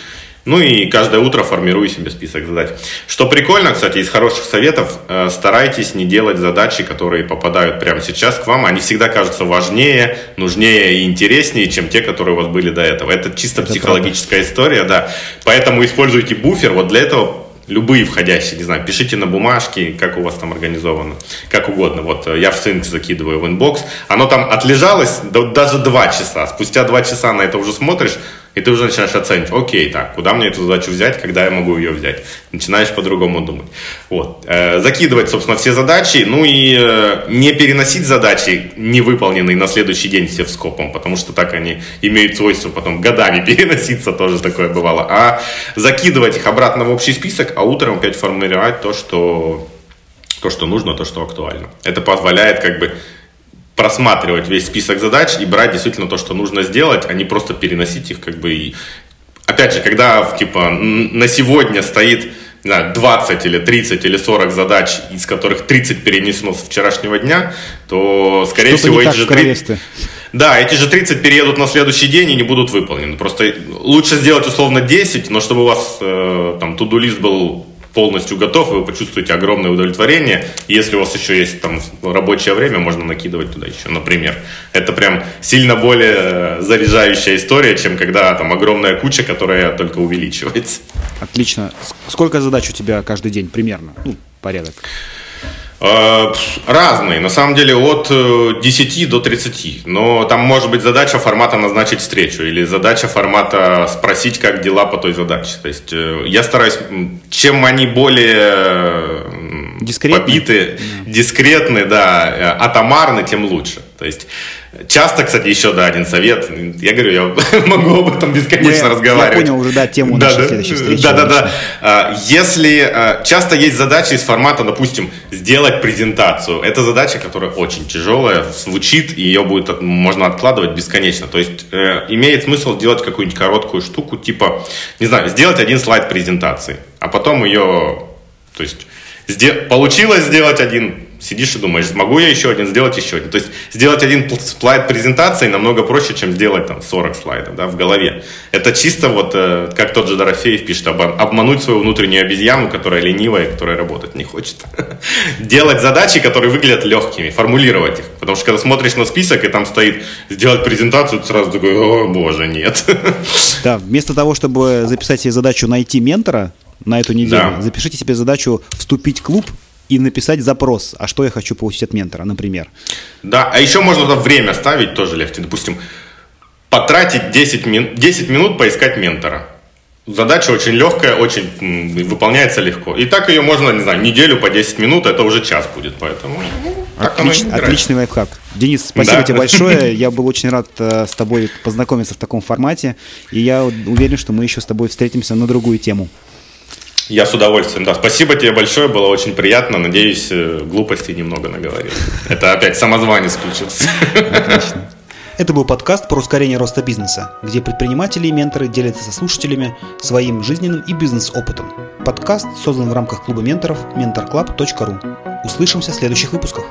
Ну и каждое утро формирую себе список задач. Что прикольно, кстати, из хороших советов, э, старайтесь не делать задачи, которые попадают прямо сейчас к вам. Они всегда кажутся важнее, нужнее и интереснее, чем те, которые у вас были до этого. Это чисто Это психологическая правда. история, да. Поэтому используйте буфер. Вот для этого любые входящие, не знаю, пишите на бумажке, как у вас там организовано, как угодно. Вот э, я в Things закидываю в inbox, оно там отлежалось даже два часа. Спустя два часа на это уже смотришь, и ты уже начинаешь оценивать, окей, так, куда мне эту задачу взять, когда я могу ее взять. Начинаешь по-другому думать. Вот. Э, закидывать, собственно, все задачи, ну и э, не переносить задачи, не выполненные на следующий день все в скопом, потому что так они имеют свойство потом годами переноситься, тоже такое бывало. А закидывать их обратно в общий список, а утром опять формировать то, что то, что нужно, то, что актуально. Это позволяет как бы просматривать весь список задач и брать действительно то, что нужно сделать, а не просто переносить их как бы и... Опять же, когда типа на сегодня стоит не знаю, 20 или 30 или 40 задач, из которых 30 перенесено с вчерашнего дня, то, скорее Что-то всего, эти же 30... Да, эти же 30 переедут на следующий день и не будут выполнены. Просто лучше сделать условно 10, но чтобы у вас э, там туду-лист был полностью готов, вы почувствуете огромное удовлетворение. Если у вас еще есть там рабочее время, можно накидывать туда еще, например. Это прям сильно более э, заряжающая история, чем когда там огромная куча, которая только увеличивается. Отлично. Сколько задач у тебя каждый день примерно? Ну, порядок. Э, разные, на самом деле от 10 э, до 30, но там может быть задача формата назначить встречу или задача формата спросить, как дела по той задаче. То есть э, я стараюсь, чем они более Дискретны. побиты, дискретны, да, атомарны, тем лучше. То есть Часто, кстати, еще, да, один совет. Я говорю, я могу об этом бесконечно Мы, разговаривать. Я понял уже, да, тему да, нашей да, следующей встречи. Да, да, да. А, если а, часто есть задачи из формата, допустим, сделать презентацию. Это задача, которая очень тяжелая, звучит, и ее будет можно откладывать бесконечно. То есть э, имеет смысл делать какую-нибудь короткую штуку, типа, не знаю, сделать один слайд презентации, а потом ее, то есть, получилось сделать один сидишь и думаешь, смогу я еще один, сделать еще один. То есть сделать один слайд презентации намного проще, чем сделать там 40 слайдов да, в голове. Это чисто вот, э, как тот же Дорофеев пишет, об, обмануть свою внутреннюю обезьяну, которая ленивая, которая работать не хочет. Делать задачи, которые выглядят легкими, формулировать их. Потому что когда смотришь на список, и там стоит сделать презентацию, ты сразу такой, о боже, нет. Да, вместо того, чтобы записать себе задачу найти ментора, на эту неделю. Да. Запишите себе задачу вступить в клуб и написать запрос, а что я хочу получить от ментора, например. Да, а еще можно туда время ставить, тоже легче. Допустим, потратить 10, мин, 10 минут поискать ментора. Задача очень легкая, очень выполняется легко. И так ее можно, не знаю, неделю по 10 минут, это уже час будет, поэтому... Отлич, отличный лайфхак. Денис, спасибо да. тебе большое. Я был очень рад э, с тобой познакомиться в таком формате. И я уверен, что мы еще с тобой встретимся на другую тему. Я с удовольствием, да. Спасибо тебе большое, было очень приятно. Надеюсь, э, глупостей немного наговорил. Это опять самозванец включился. Отлично. Это был подкаст про ускорение роста бизнеса, где предприниматели и менторы делятся со слушателями своим жизненным и бизнес-опытом. Подкаст создан в рамках клуба менторов mentorclub.ru. Услышимся в следующих выпусках.